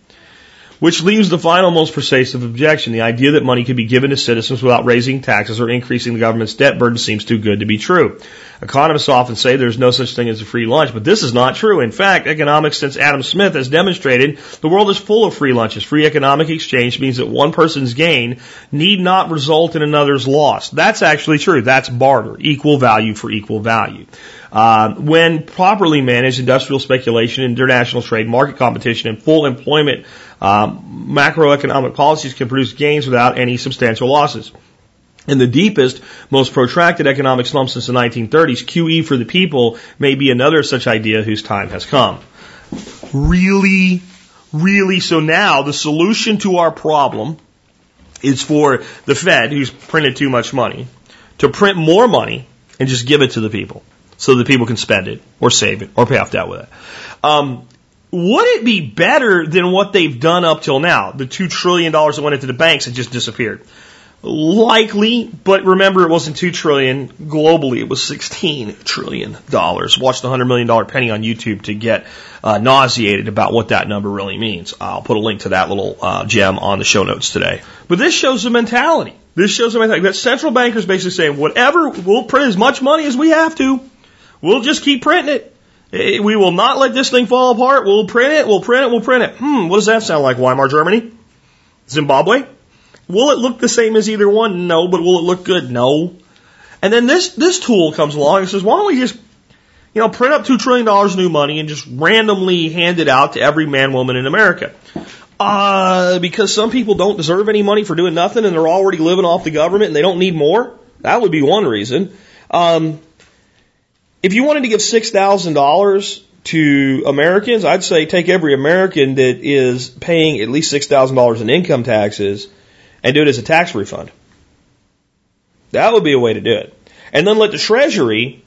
Speaker 2: Which leaves the final most persuasive objection. The idea that money could be given to citizens without raising taxes or increasing the government's debt burden seems too good to be true. Economists often say there's no such thing as a free lunch, but this is not true. In fact, economics since Adam Smith has demonstrated the world is full of free lunches. Free economic exchange means that one person's gain need not result in another's loss. That's actually true. That's barter. Equal value for equal value. Uh, when properly managed, industrial speculation, international trade, market competition, and full employment um, macroeconomic policies can produce gains without any substantial losses. In the deepest, most protracted economic slump since the 1930s, QE for the people may be another such idea whose time has come. Really, really, so now the solution to our problem is for the Fed, who's printed too much money, to print more money and just give it to the people so that people can spend it or save it or pay off debt with it. Um, would it be better than what they've done up till now? The $2 trillion that went into the banks had just disappeared. Likely, but remember it wasn't 2 trillion globally, it was $16 trillion. Watch the $100 million penny on YouTube to get uh, nauseated about what that number really means. I'll put a link to that little uh, gem on the show notes today. But this shows the mentality. This shows the mentality that central bankers basically saying, whatever, we'll print as much money as we have to. We'll just keep printing it. Eh, we will not let this thing fall apart. We'll print it, we'll print it, we'll print it. Hmm, what does that sound like? Weimar Germany? Zimbabwe? Will it look the same as either one? No, but will it look good? No. And then this, this tool comes along and says, why don't we just, you know, print up $2 trillion new money and just randomly hand it out to every man, woman in America? Uh, because some people don't deserve any money for doing nothing and they're already living off the government and they don't need more? That would be one reason. Um, if you wanted to give six thousand dollars to Americans, I'd say take every American that is paying at least six thousand dollars in income taxes and do it as a tax refund. That would be a way to do it. And then let the Treasury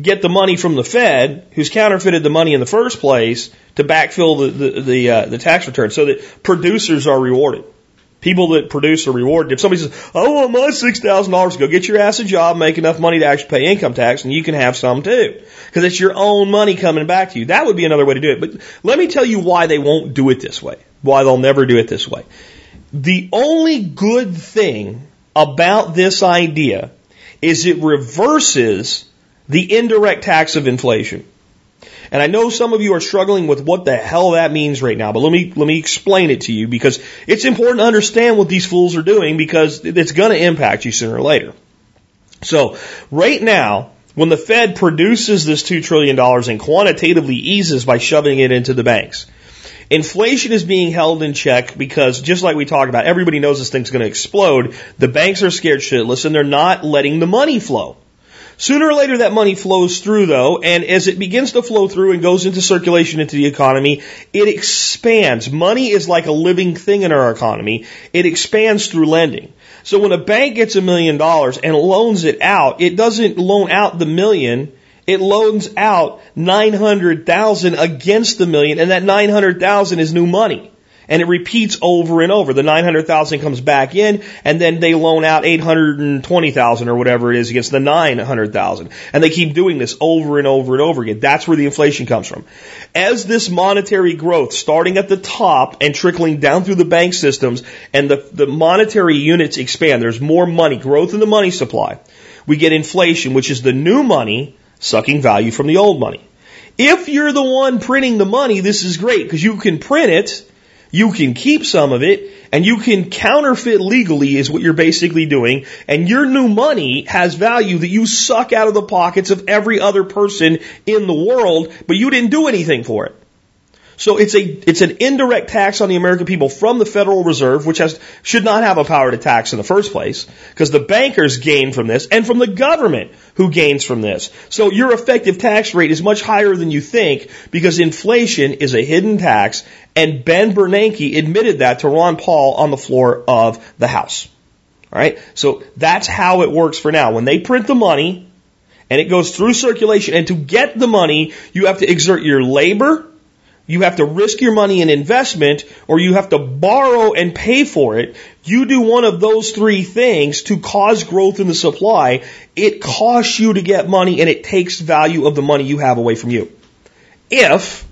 Speaker 2: get the money from the Fed, who's counterfeited the money in the first place, to backfill the the the, uh, the tax return, so that producers are rewarded. People that produce are rewarded. If somebody says, "I want my six thousand dollars," go get your ass a job, make enough money to actually pay income tax, and you can have some too, because it's your own money coming back to you. That would be another way to do it. But let me tell you why they won't do it this way. Why they'll never do it this way. The only good thing about this idea is it reverses the indirect tax of inflation. And I know some of you are struggling with what the hell that means right now, but let me, let me explain it to you because it's important to understand what these fools are doing because it's going to impact you sooner or later. So, right now, when the Fed produces this $2 trillion and quantitatively eases by shoving it into the banks, inflation is being held in check because just like we talked about, everybody knows this thing's going to explode. The banks are scared shitless and they're not letting the money flow. Sooner or later that money flows through though, and as it begins to flow through and goes into circulation into the economy, it expands. Money is like a living thing in our economy. It expands through lending. So when a bank gets a million dollars and loans it out, it doesn't loan out the million, it loans out 900,000 against the million, and that 900,000 is new money and it repeats over and over. The 900,000 comes back in and then they loan out 820,000 or whatever it is against the 900,000. And they keep doing this over and over and over again. That's where the inflation comes from. As this monetary growth starting at the top and trickling down through the bank systems and the, the monetary units expand, there's more money, growth in the money supply. We get inflation, which is the new money sucking value from the old money. If you're the one printing the money, this is great because you can print it you can keep some of it and you can counterfeit legally is what you're basically doing. And your new money has value that you suck out of the pockets of every other person in the world, but you didn't do anything for it. So it's a it's an indirect tax on the American people from the Federal Reserve, which has should not have a power to tax in the first place, because the bankers gain from this, and from the government who gains from this. So your effective tax rate is much higher than you think, because inflation is a hidden tax, and Ben Bernanke admitted that to Ron Paul on the floor of the House. All right, so that's how it works for now. When they print the money, and it goes through circulation, and to get the money, you have to exert your labor you have to risk your money in investment or you have to borrow and pay for it. You do one of those three things to cause growth in the supply. It costs you to get money and it takes value of the money you have away from you. If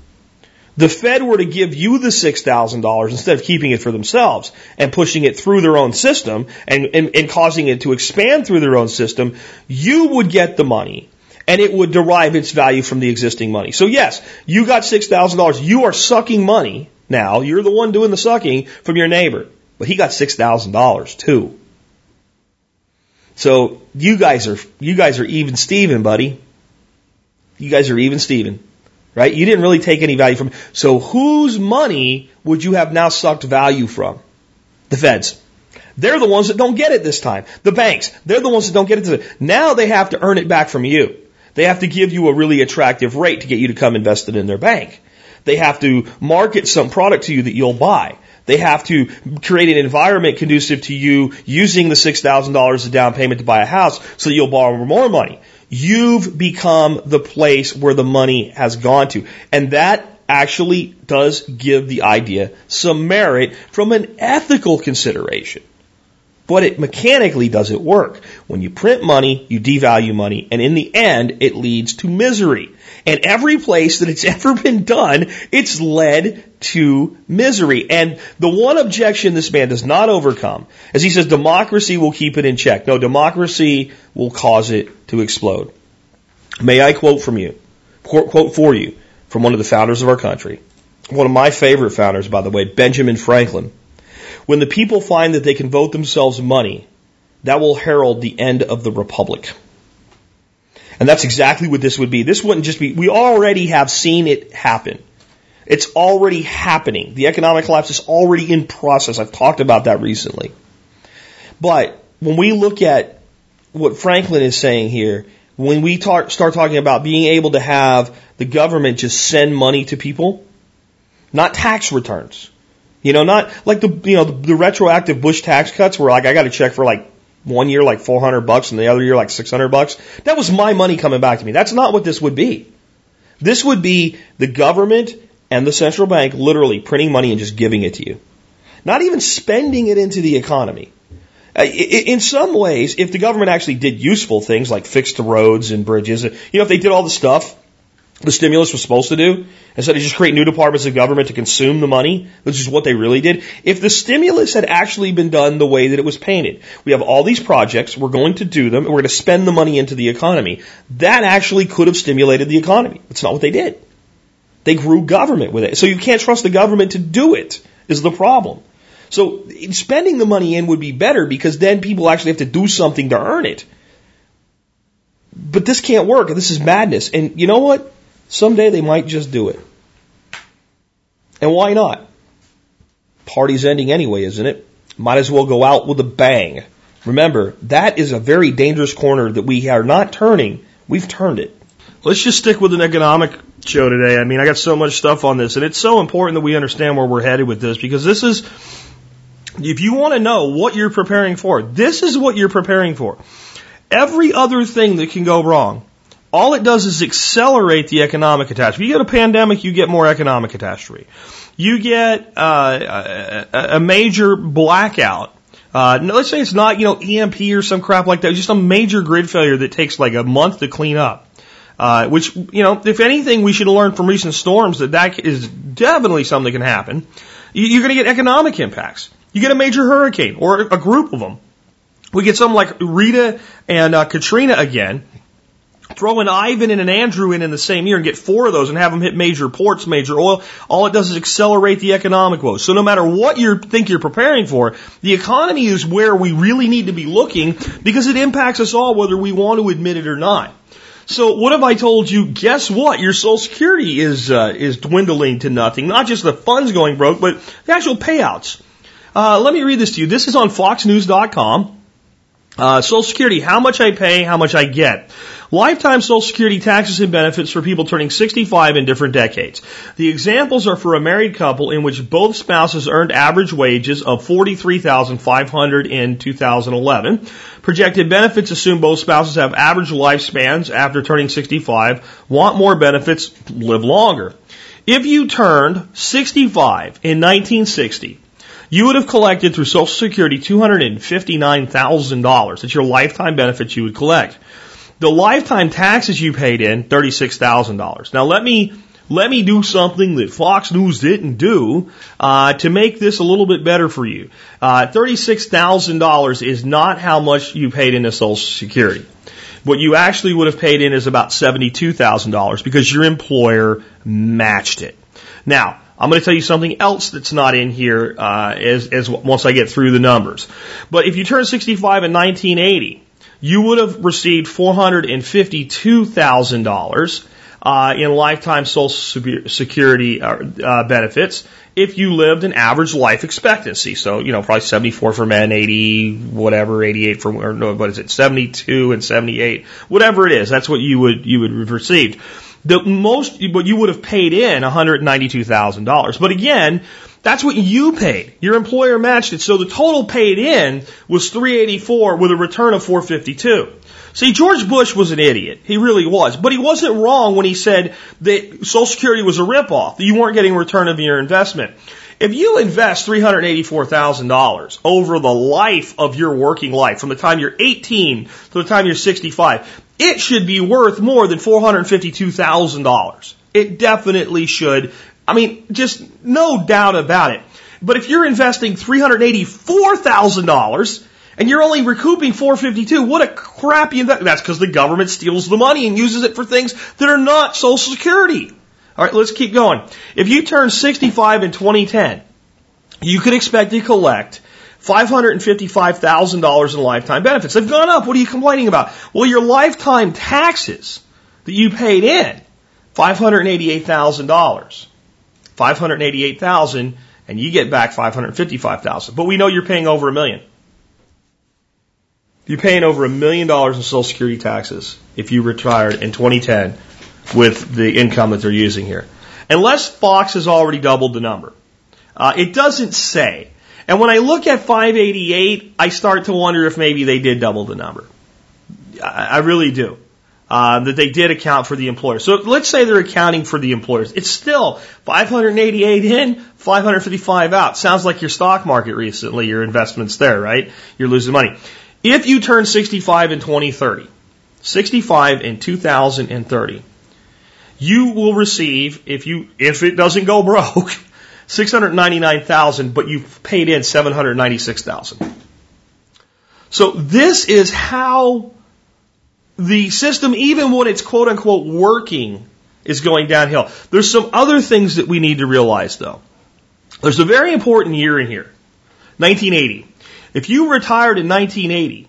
Speaker 2: the Fed were to give you the $6,000 instead of keeping it for themselves and pushing it through their own system and, and, and causing it to expand through their own system, you would get the money and it would derive its value from the existing money. So yes, you got $6,000. You are sucking money now. You're the one doing the sucking from your neighbor. But he got $6,000 too. So you guys are, you guys are even Steven, buddy. You guys are even Steven. Right? You didn't really take any value from, so whose money would you have now sucked value from? The feds. They're the ones that don't get it this time. The banks, they're the ones that don't get it. Now they have to earn it back from you. They have to give you a really attractive rate to get you to come invest it in their bank. They have to market some product to you that you'll buy. They have to create an environment conducive to you using the $6,000 of down payment to buy a house so that you'll borrow more money. You've become the place where the money has gone to. And that actually does give the idea some merit from an ethical consideration. But it mechanically does it work. When you print money, you devalue money, and in the end, it leads to misery. And every place that it's [laughs] ever been done, it's led to misery. And the one objection this man does not overcome is he says democracy will keep it in check. No, democracy will cause it to explode. May I quote from you, quote for you from one of the founders of our country. One of my favorite founders, by the way, Benjamin Franklin. When the people find that they can vote themselves money, that will herald the end of the republic. And that's exactly what this would be. This wouldn't just be, we already have seen it happen. It's already happening. The economic collapse is already in process. I've talked about that recently. But when we look at what Franklin is saying here, when we start talking about being able to have the government just send money to people, not tax returns, you know, not like the you know the, the retroactive Bush tax cuts where like I got a check for like one year like 400 bucks and the other year like 600 bucks, that was my money coming back to me. That's not what this would be. This would be the government and the central bank literally printing money and just giving it to you. Not even spending it into the economy. In some ways, if the government actually did useful things like fix the roads and bridges, you know, if they did all the stuff the stimulus was supposed to do, instead of just create new departments of government to consume the money, which is what they really did. If the stimulus had actually been done the way that it was painted, we have all these projects, we're going to do them, and we're going to spend the money into the economy. That actually could have stimulated the economy. That's not what they did. They grew government with it. So you can't trust the government to do it, is the problem. So spending the money in would be better because then people actually have to do something to earn it. But this can't work. This is madness. And you know what? Someday they might just do it. And why not? Party's ending anyway, isn't it? Might as well go out with a bang. Remember, that is a very dangerous corner that we are not turning. We've turned it. Let's just stick with an economic show today. I mean, I got so much stuff on this, and it's so important that we understand where we're headed with this because this is, if you want to know what you're preparing for, this is what you're preparing for. Every other thing that can go wrong all it does is accelerate the economic catastrophe. You get a pandemic, you get more economic catastrophe. You get uh, a, major blackout. Uh, let's say it's not, you know, EMP or some crap like that. It's just a major grid failure that takes like a month to clean up. Uh, which, you know, if anything, we should learn from recent storms that that is definitely something that can happen. You're going to get economic impacts. You get a major hurricane or a group of them. We get something like Rita and uh, Katrina again throw an Ivan and an Andrew in in the same year and get four of those and have them hit major ports, major oil, all it does is accelerate the economic woes. So no matter what you think you're preparing for, the economy is where we really need to be looking because it impacts us all whether we want to admit it or not. So what have I told you? Guess what? Your Social Security is uh, is dwindling to nothing. Not just the funds going broke, but the actual payouts. Uh, let me read this to you. This is on FoxNews.com. Uh, Social Security, how much I pay, how much I get. Lifetime Social Security taxes and benefits for people turning 65 in different decades. The examples are for a married couple in which both spouses earned average wages of 43,500 in 2011. Projected benefits assume both spouses have average lifespans after turning 65, want more benefits, live longer. If you turned 65 in 1960, you would have collected through Social Security $259,000. That's your lifetime benefits you would collect. The lifetime taxes you paid in, $36,000. Now let me, let me do something that Fox News didn't do uh, to make this a little bit better for you. Uh, $36,000 is not how much you paid into Social Security. What you actually would have paid in is about $72,000 because your employer matched it. Now, I'm going to tell you something else that's not in here uh, as, as once I get through the numbers. But if you turn 65 in 1980, you would have received $452,000 uh, in lifetime Social Security uh, uh, benefits if you lived an average life expectancy. So, you know, probably 74 for men, 80, whatever, 88 for, or no, what is it, 72 and 78, whatever it is. That's what you would, you would have received. The most, but you would have paid in $192,000. But again, that's what you paid. Your employer matched it. So the total paid in was 384 with a return of 452. See, George Bush was an idiot. He really was. But he wasn't wrong when he said that Social Security was a ripoff, that you weren't getting a return of your investment. If you invest $384,000 over the life of your working life, from the time you're 18 to the time you're 65, it should be worth more than $452,000. It definitely should I mean, just no doubt about it. But if you're investing $384,000 and you're only recouping 452, what a crappy investment. That's because the government steals the money and uses it for things that are not Social Security. All right, let's keep going. If you turn 65 in 2010, you could expect to collect $555,000 in lifetime benefits. They've gone up. What are you complaining about? Well, your lifetime taxes that you paid in, $588,000. 588,000 and you get back 555,000. But we know you're paying over a million. You're paying over a million dollars in Social Security taxes if you retired in 2010 with the income that they're using here. Unless Fox has already doubled the number. Uh, it doesn't say. And when I look at 588, I start to wonder if maybe they did double the number. I, I really do. Uh, that they did account for the employers. So let's say they're accounting for the employers. It's still 588 in, 555 out. Sounds like your stock market recently, your investments there, right? You're losing money. If you turn 65 in 2030, 65 in 2030, you will receive, if you, if it doesn't go broke, [laughs] 699,000, but you've paid in 796,000. So this is how the system, even when it's quote unquote working, is going downhill. There's some other things that we need to realize though. There's a very important year in here. 1980. If you retired in 1980,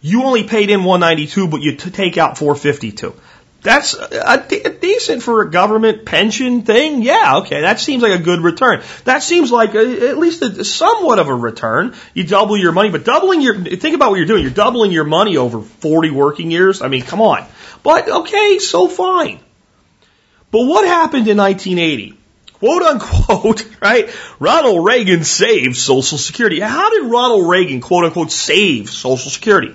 Speaker 2: you only paid in 192, but you t- take out 452. That's a, a decent for a government pension thing. Yeah, okay, that seems like a good return. That seems like a, at least a, somewhat of a return. You double your money, but doubling your think about what you're doing. You're doubling your money over 40 working years. I mean, come on. But okay, so fine. But what happened in 1980? Quote unquote, [laughs] right? Ronald Reagan saved Social Security. How did Ronald Reagan, quote unquote, save Social Security?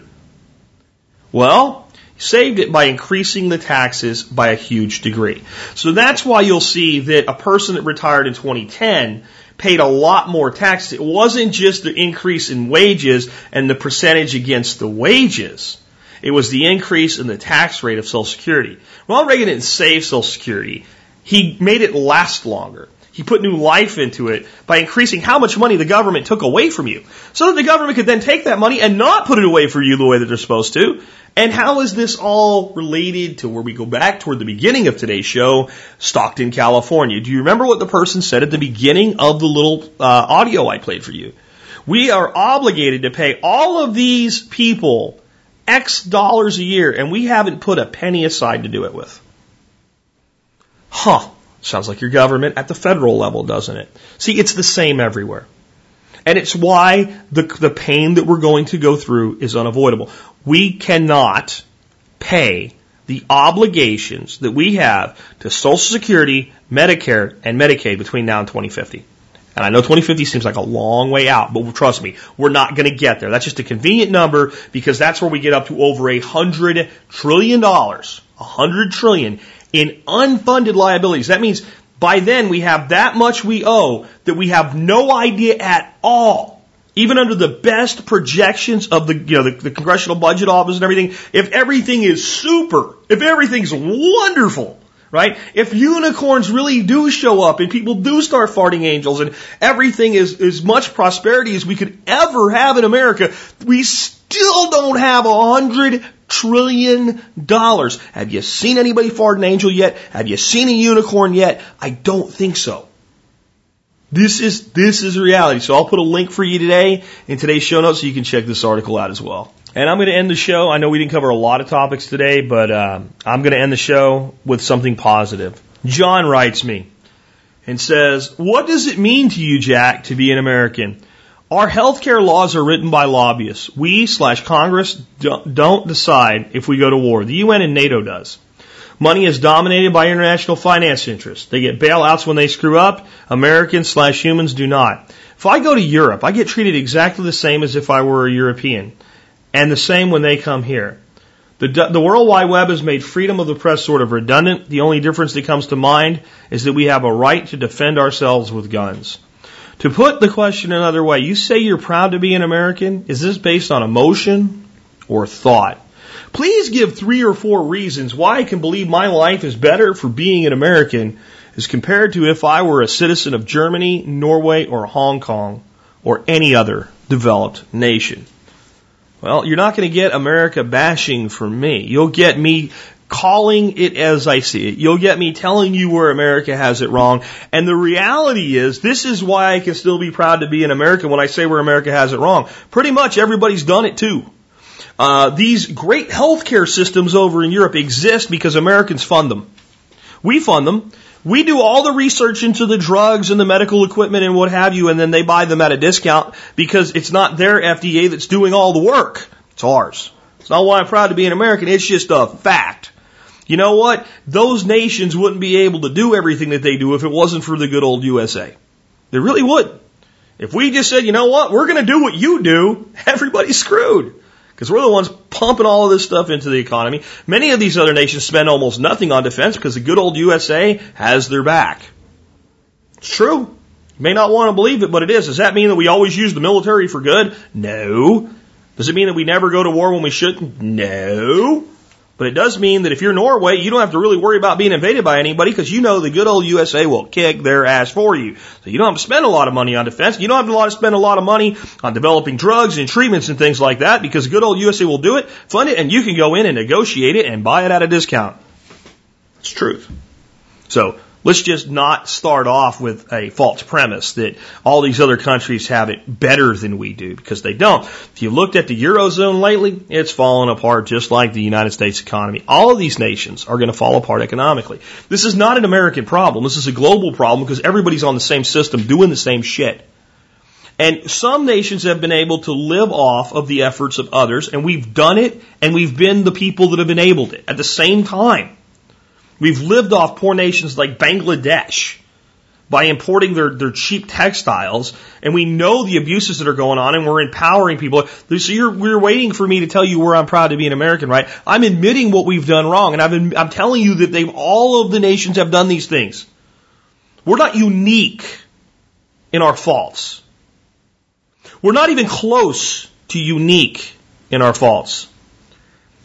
Speaker 2: Well, saved it by increasing the taxes by a huge degree. So that's why you'll see that a person that retired in 2010 paid a lot more taxes. It wasn't just the increase in wages and the percentage against the wages. It was the increase in the tax rate of Social Security. Ronald Reagan didn't save Social Security. He made it last longer. He put new life into it by increasing how much money the government took away from you. So that the government could then take that money and not put it away for you the way that they're supposed to. And how is this all related to where we go back toward the beginning of today's show, Stockton, California? Do you remember what the person said at the beginning of the little uh, audio I played for you? We are obligated to pay all of these people X dollars a year, and we haven't put a penny aside to do it with. Huh. Sounds like your government at the federal level, doesn't it? See, it's the same everywhere. And it's why the, the pain that we're going to go through is unavoidable. We cannot pay the obligations that we have to Social Security, Medicare, and Medicaid between now and 2050. And I know 2050 seems like a long way out, but trust me, we're not going to get there. That's just a convenient number because that's where we get up to over a hundred trillion dollars, a hundred trillion in unfunded liabilities. That means by then we have that much we owe that we have no idea at all. Even under the best projections of the, you know, the, the Congressional Budget Office and everything, if everything is super, if everything's wonderful, right? If unicorns really do show up and people do start farting angels and everything is as much prosperity as we could ever have in America, we still don't have a hundred trillion dollars. Have you seen anybody fart an angel yet? Have you seen a unicorn yet? I don't think so. This is this is reality. So I'll put a link for you today in today's show notes so you can check this article out as well. And I'm going to end the show. I know we didn't cover a lot of topics today, but uh, I'm going to end the show with something positive. John writes me and says, "What does it mean to you, Jack, to be an American?" Our healthcare laws are written by lobbyists. We slash Congress don't decide if we go to war. The UN and NATO does. Money is dominated by international finance interests. They get bailouts when they screw up. Americans slash humans do not. If I go to Europe, I get treated exactly the same as if I were a European. And the same when they come here. The, the World Wide Web has made freedom of the press sort of redundant. The only difference that comes to mind is that we have a right to defend ourselves with guns. To put the question another way, you say you're proud to be an American. Is this based on emotion or thought? Please give three or four reasons why I can believe my life is better for being an American as compared to if I were a citizen of Germany, Norway, or Hong Kong, or any other developed nation. Well, you're not going to get America bashing from me. You'll get me calling it as I see it. You'll get me telling you where America has it wrong. And the reality is, this is why I can still be proud to be an American when I say where America has it wrong. Pretty much everybody's done it too. Uh, these great healthcare systems over in Europe exist because Americans fund them. We fund them. We do all the research into the drugs and the medical equipment and what have you, and then they buy them at a discount because it's not their FDA that's doing all the work. It's ours. It's not why I'm proud to be an American. It's just a fact. You know what? Those nations wouldn't be able to do everything that they do if it wasn't for the good old USA. They really would. If we just said, you know what, we're going to do what you do, [laughs] everybody's screwed. Because we're the ones pumping all of this stuff into the economy. Many of these other nations spend almost nothing on defense because the good old USA has their back. It's true. You may not want to believe it, but it is. Does that mean that we always use the military for good? No. Does it mean that we never go to war when we shouldn't? No. But it does mean that if you're Norway, you don't have to really worry about being invaded by anybody because you know the good old USA will kick their ass for you. So you don't have to spend a lot of money on defense. You don't have to spend a lot of money on developing drugs and treatments and things like that because good old USA will do it, fund it, and you can go in and negotiate it and buy it at a discount. It's truth. So Let's just not start off with a false premise that all these other countries have it better than we do because they don't. If you looked at the Eurozone lately, it's fallen apart just like the United States economy. All of these nations are going to fall apart economically. This is not an American problem. This is a global problem because everybody's on the same system doing the same shit. And some nations have been able to live off of the efforts of others, and we've done it, and we've been the people that have enabled it at the same time. We've lived off poor nations like Bangladesh by importing their, their cheap textiles, and we know the abuses that are going on, and we're empowering people. So you're, you're waiting for me to tell you where I'm proud to be an American, right? I'm admitting what we've done wrong, and I've been, I'm telling you that they've, all of the nations have done these things. We're not unique in our faults. We're not even close to unique in our faults.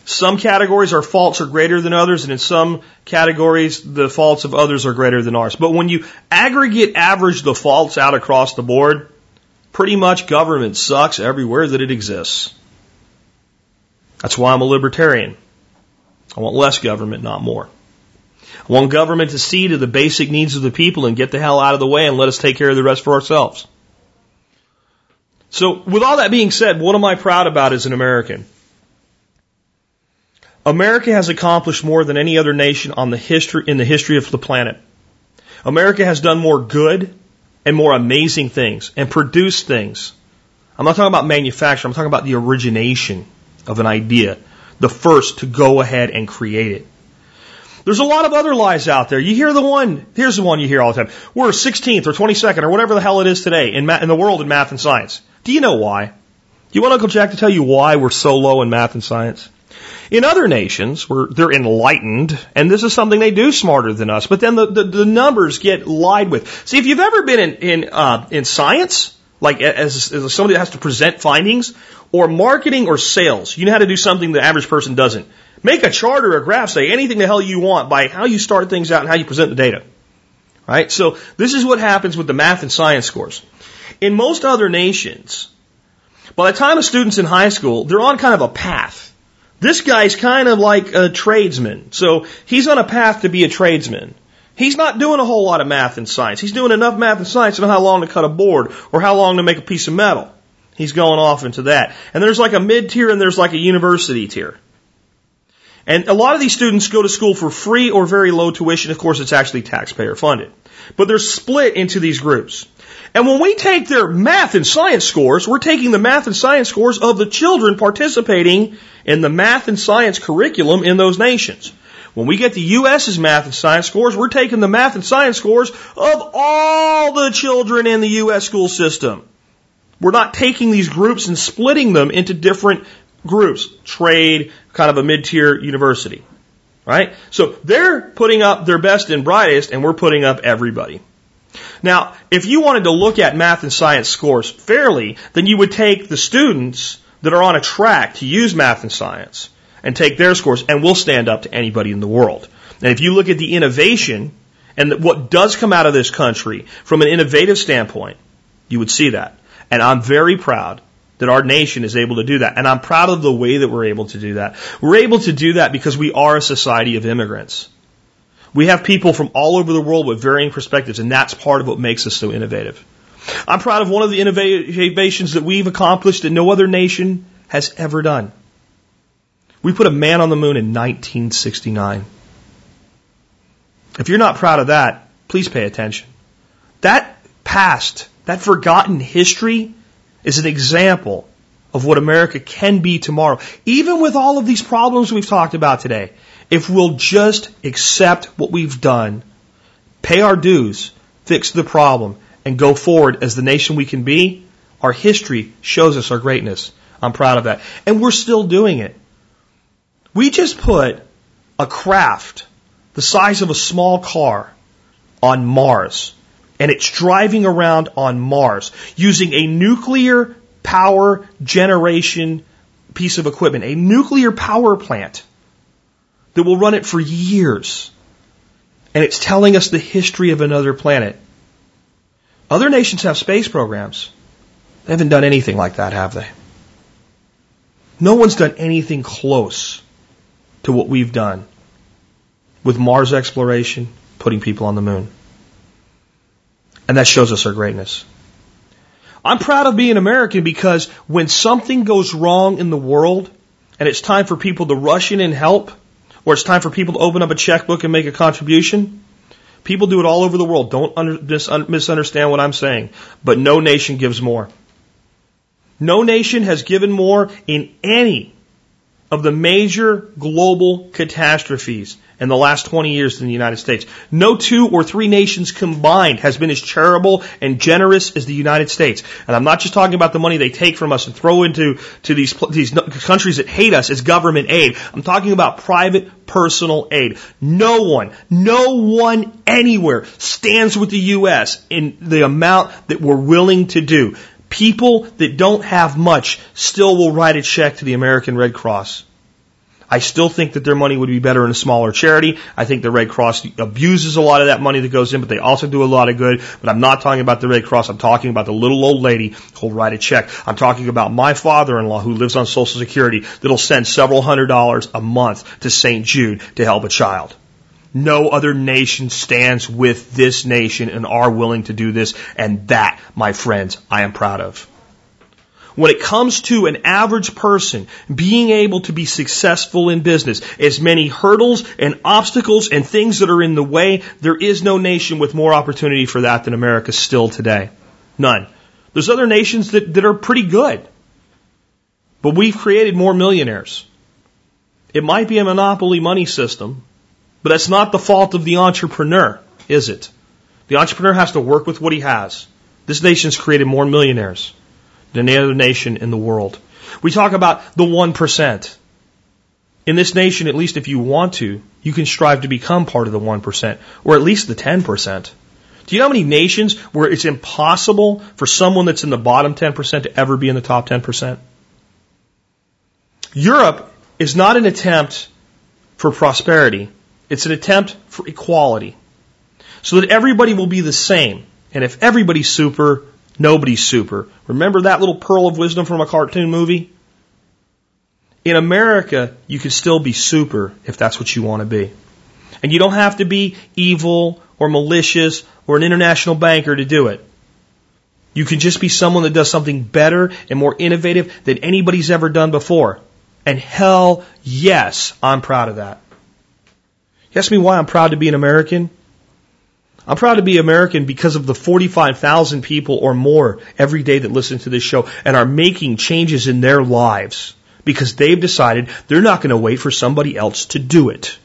Speaker 2: Some categories our faults are greater than others, and in some categories the faults of others are greater than ours. But when you aggregate average the faults out across the board, pretty much government sucks everywhere that it exists. That's why I'm a libertarian. I want less government, not more. I want government to see to the basic needs of the people and get the hell out of the way and let us take care of the rest for ourselves. So, with all that being said, what am I proud about as an American? America has accomplished more than any other nation on the history, in the history of the planet. America has done more good and more amazing things and produced things. I'm not talking about manufacture, I'm talking about the origination of an idea, the first to go ahead and create it. There's a lot of other lies out there. You hear the one, here's the one you hear all the time. We're 16th or 22nd or whatever the hell it is today in, in the world in math and science. Do you know why? Do you want Uncle Jack to tell you why we're so low in math and science? In other nations where they're enlightened, and this is something they do smarter than us, but then the, the, the numbers get lied with. See, if you've ever been in, in, uh, in science, like as, as somebody that has to present findings, or marketing or sales, you know how to do something the average person doesn't. Make a chart or a graph, say anything the hell you want by how you start things out and how you present the data. Right? So this is what happens with the math and science scores. In most other nations, by the time a student's in high school, they're on kind of a path. This guy's kind of like a tradesman. So he's on a path to be a tradesman. He's not doing a whole lot of math and science. He's doing enough math and science to know how long to cut a board or how long to make a piece of metal. He's going off into that. And there's like a mid tier and there's like a university tier. And a lot of these students go to school for free or very low tuition. Of course, it's actually taxpayer funded. But they're split into these groups. And when we take their math and science scores, we're taking the math and science scores of the children participating in the math and science curriculum in those nations. When we get the U.S.'s math and science scores, we're taking the math and science scores of all the children in the U.S. school system. We're not taking these groups and splitting them into different groups. Trade, kind of a mid-tier university. Right? So they're putting up their best and brightest and we're putting up everybody. Now, if you wanted to look at math and science scores fairly, then you would take the students that are on a track to use math and science and take their scores, and we'll stand up to anybody in the world. And if you look at the innovation and what does come out of this country from an innovative standpoint, you would see that. And I'm very proud that our nation is able to do that. And I'm proud of the way that we're able to do that. We're able to do that because we are a society of immigrants. We have people from all over the world with varying perspectives, and that's part of what makes us so innovative. I'm proud of one of the innovations that we've accomplished that no other nation has ever done. We put a man on the moon in 1969. If you're not proud of that, please pay attention. That past, that forgotten history is an example of what America can be tomorrow. Even with all of these problems we've talked about today, if we'll just accept what we've done, pay our dues, fix the problem, and go forward as the nation we can be, our history shows us our greatness. I'm proud of that. And we're still doing it. We just put a craft the size of a small car on Mars. And it's driving around on Mars using a nuclear power generation piece of equipment, a nuclear power plant that will run it for years. And it's telling us the history of another planet. Other nations have space programs. They haven't done anything like that, have they? No one's done anything close to what we've done with Mars exploration, putting people on the moon. And that shows us our greatness. I'm proud of being American because when something goes wrong in the world and it's time for people to rush in and help, or it's time for people to open up a checkbook and make a contribution, people do it all over the world. Don't under, mis- misunderstand what I'm saying. But no nation gives more. No nation has given more in any of the major global catastrophes in the last 20 years in the United States. No two or three nations combined has been as charitable and generous as the United States. And I'm not just talking about the money they take from us and throw into to these these countries that hate us as government aid. I'm talking about private personal aid. No one, no one anywhere stands with the U.S. in the amount that we're willing to do. People that don't have much still will write a check to the American Red Cross. I still think that their money would be better in a smaller charity. I think the Red Cross abuses a lot of that money that goes in, but they also do a lot of good. But I'm not talking about the Red Cross. I'm talking about the little old lady who'll write a check. I'm talking about my father-in-law who lives on Social Security that'll send several hundred dollars a month to St. Jude to help a child. No other nation stands with this nation and are willing to do this. And that, my friends, I am proud of when it comes to an average person being able to be successful in business, as many hurdles and obstacles and things that are in the way, there is no nation with more opportunity for that than America still today. None. There's other nations that, that are pretty good. But we've created more millionaires. It might be a monopoly money system, but that's not the fault of the entrepreneur, is it? The entrepreneur has to work with what he has. This nation's created more millionaires any other nation in the world. We talk about the 1%. In this nation, at least if you want to, you can strive to become part of the 1%, or at least the 10%. Do you know how many nations where it's impossible for someone that's in the bottom 10% to ever be in the top 10%? Europe is not an attempt for prosperity. It's an attempt for equality. So that everybody will be the same. And if everybody's super, Nobody's super. Remember that little pearl of wisdom from a cartoon movie? In America, you can still be super if that's what you want to be. And you don't have to be evil or malicious or an international banker to do it. You can just be someone that does something better and more innovative than anybody's ever done before. And hell yes, I'm proud of that. You ask me why I'm proud to be an American? I'm proud to be American because of the 45,000 people or more every day that listen to this show and are making changes in their lives because they've decided they're not going to wait for somebody else to do it.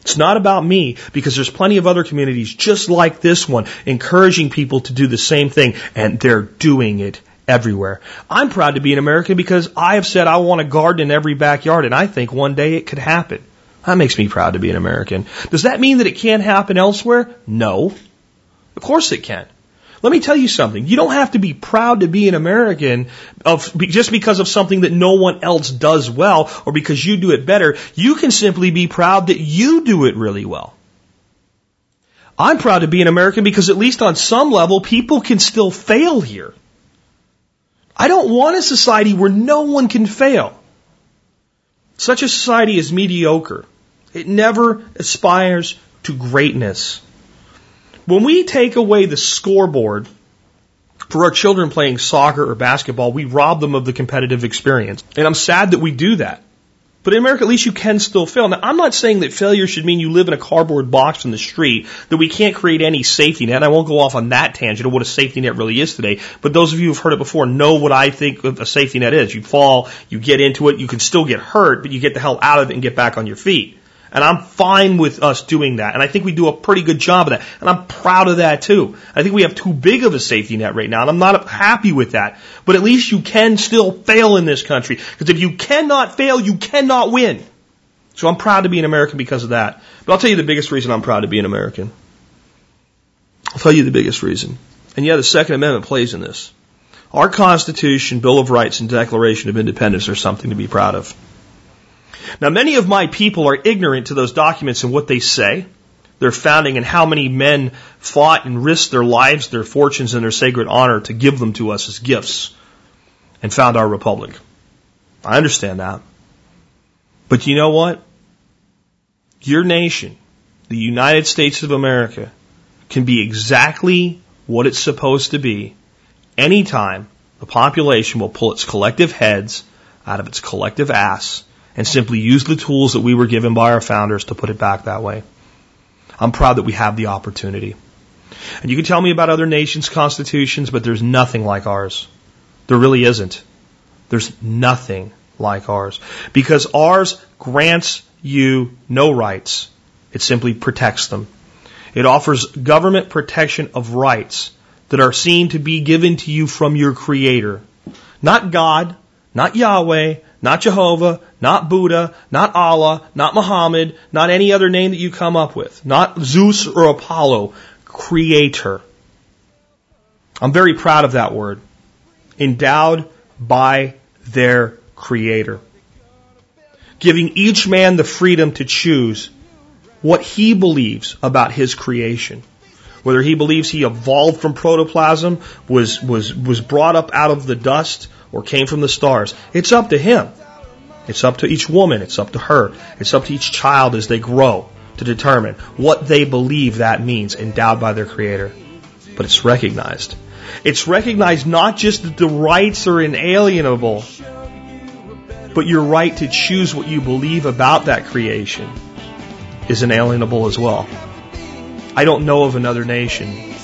Speaker 2: It's not about me because there's plenty of other communities just like this one encouraging people to do the same thing and they're doing it everywhere. I'm proud to be an American because I have said I want a garden in every backyard and I think one day it could happen. That makes me proud to be an American. Does that mean that it can't happen elsewhere? No. Of course it can. Let me tell you something. You don't have to be proud to be an American of, just because of something that no one else does well or because you do it better. You can simply be proud that you do it really well. I'm proud to be an American because at least on some level, people can still fail here. I don't want a society where no one can fail. Such a society is mediocre. It never aspires to greatness. When we take away the scoreboard for our children playing soccer or basketball, we rob them of the competitive experience. And I'm sad that we do that. But in America, at least you can still fail. Now, I'm not saying that failure should mean you live in a cardboard box in the street, that we can't create any safety net. I won't go off on that tangent of what a safety net really is today. But those of you who've heard it before know what I think a safety net is. You fall, you get into it, you can still get hurt, but you get the hell out of it and get back on your feet. And I'm fine with us doing that. And I think we do a pretty good job of that. And I'm proud of that too. I think we have too big of a safety net right now. And I'm not happy with that. But at least you can still fail in this country. Because if you cannot fail, you cannot win. So I'm proud to be an American because of that. But I'll tell you the biggest reason I'm proud to be an American. I'll tell you the biggest reason. And yeah, the Second Amendment plays in this. Our Constitution, Bill of Rights, and Declaration of Independence are something to be proud of. Now, many of my people are ignorant to those documents and what they say, their founding, and how many men fought and risked their lives, their fortunes, and their sacred honor to give them to us as gifts and found our republic. I understand that. But you know what? Your nation, the United States of America, can be exactly what it's supposed to be anytime the population will pull its collective heads out of its collective ass and simply use the tools that we were given by our founders to put it back that way. I'm proud that we have the opportunity. And you can tell me about other nations' constitutions, but there's nothing like ours. There really isn't. There's nothing like ours. Because ours grants you no rights. It simply protects them. It offers government protection of rights that are seen to be given to you from your Creator. Not God, not Yahweh, not Jehovah, not Buddha, not Allah, not Muhammad, not any other name that you come up with. Not Zeus or Apollo. Creator. I'm very proud of that word. Endowed by their Creator. Giving each man the freedom to choose what he believes about his creation. Whether he believes he evolved from protoplasm, was, was, was brought up out of the dust, or came from the stars. It's up to him. It's up to each woman. It's up to her. It's up to each child as they grow to determine what they believe that means, endowed by their creator. But it's recognized. It's recognized not just that the rights are inalienable, but your right to choose what you believe about that creation is inalienable as well. I don't know of another nation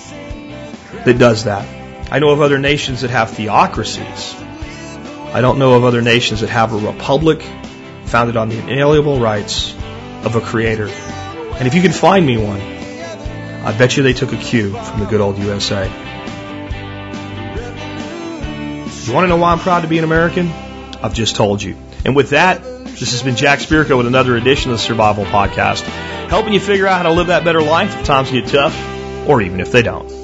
Speaker 2: that does that. I know of other nations that have theocracies. I don't know of other nations that have a republic founded on the inalienable rights of a creator. And if you can find me one, I bet you they took a cue from the good old USA. You want to know why I'm proud to be an American? I've just told you. And with that, this has been Jack Spirko with another edition of the Survival Podcast, helping you figure out how to live that better life if times get tough, or even if they don't.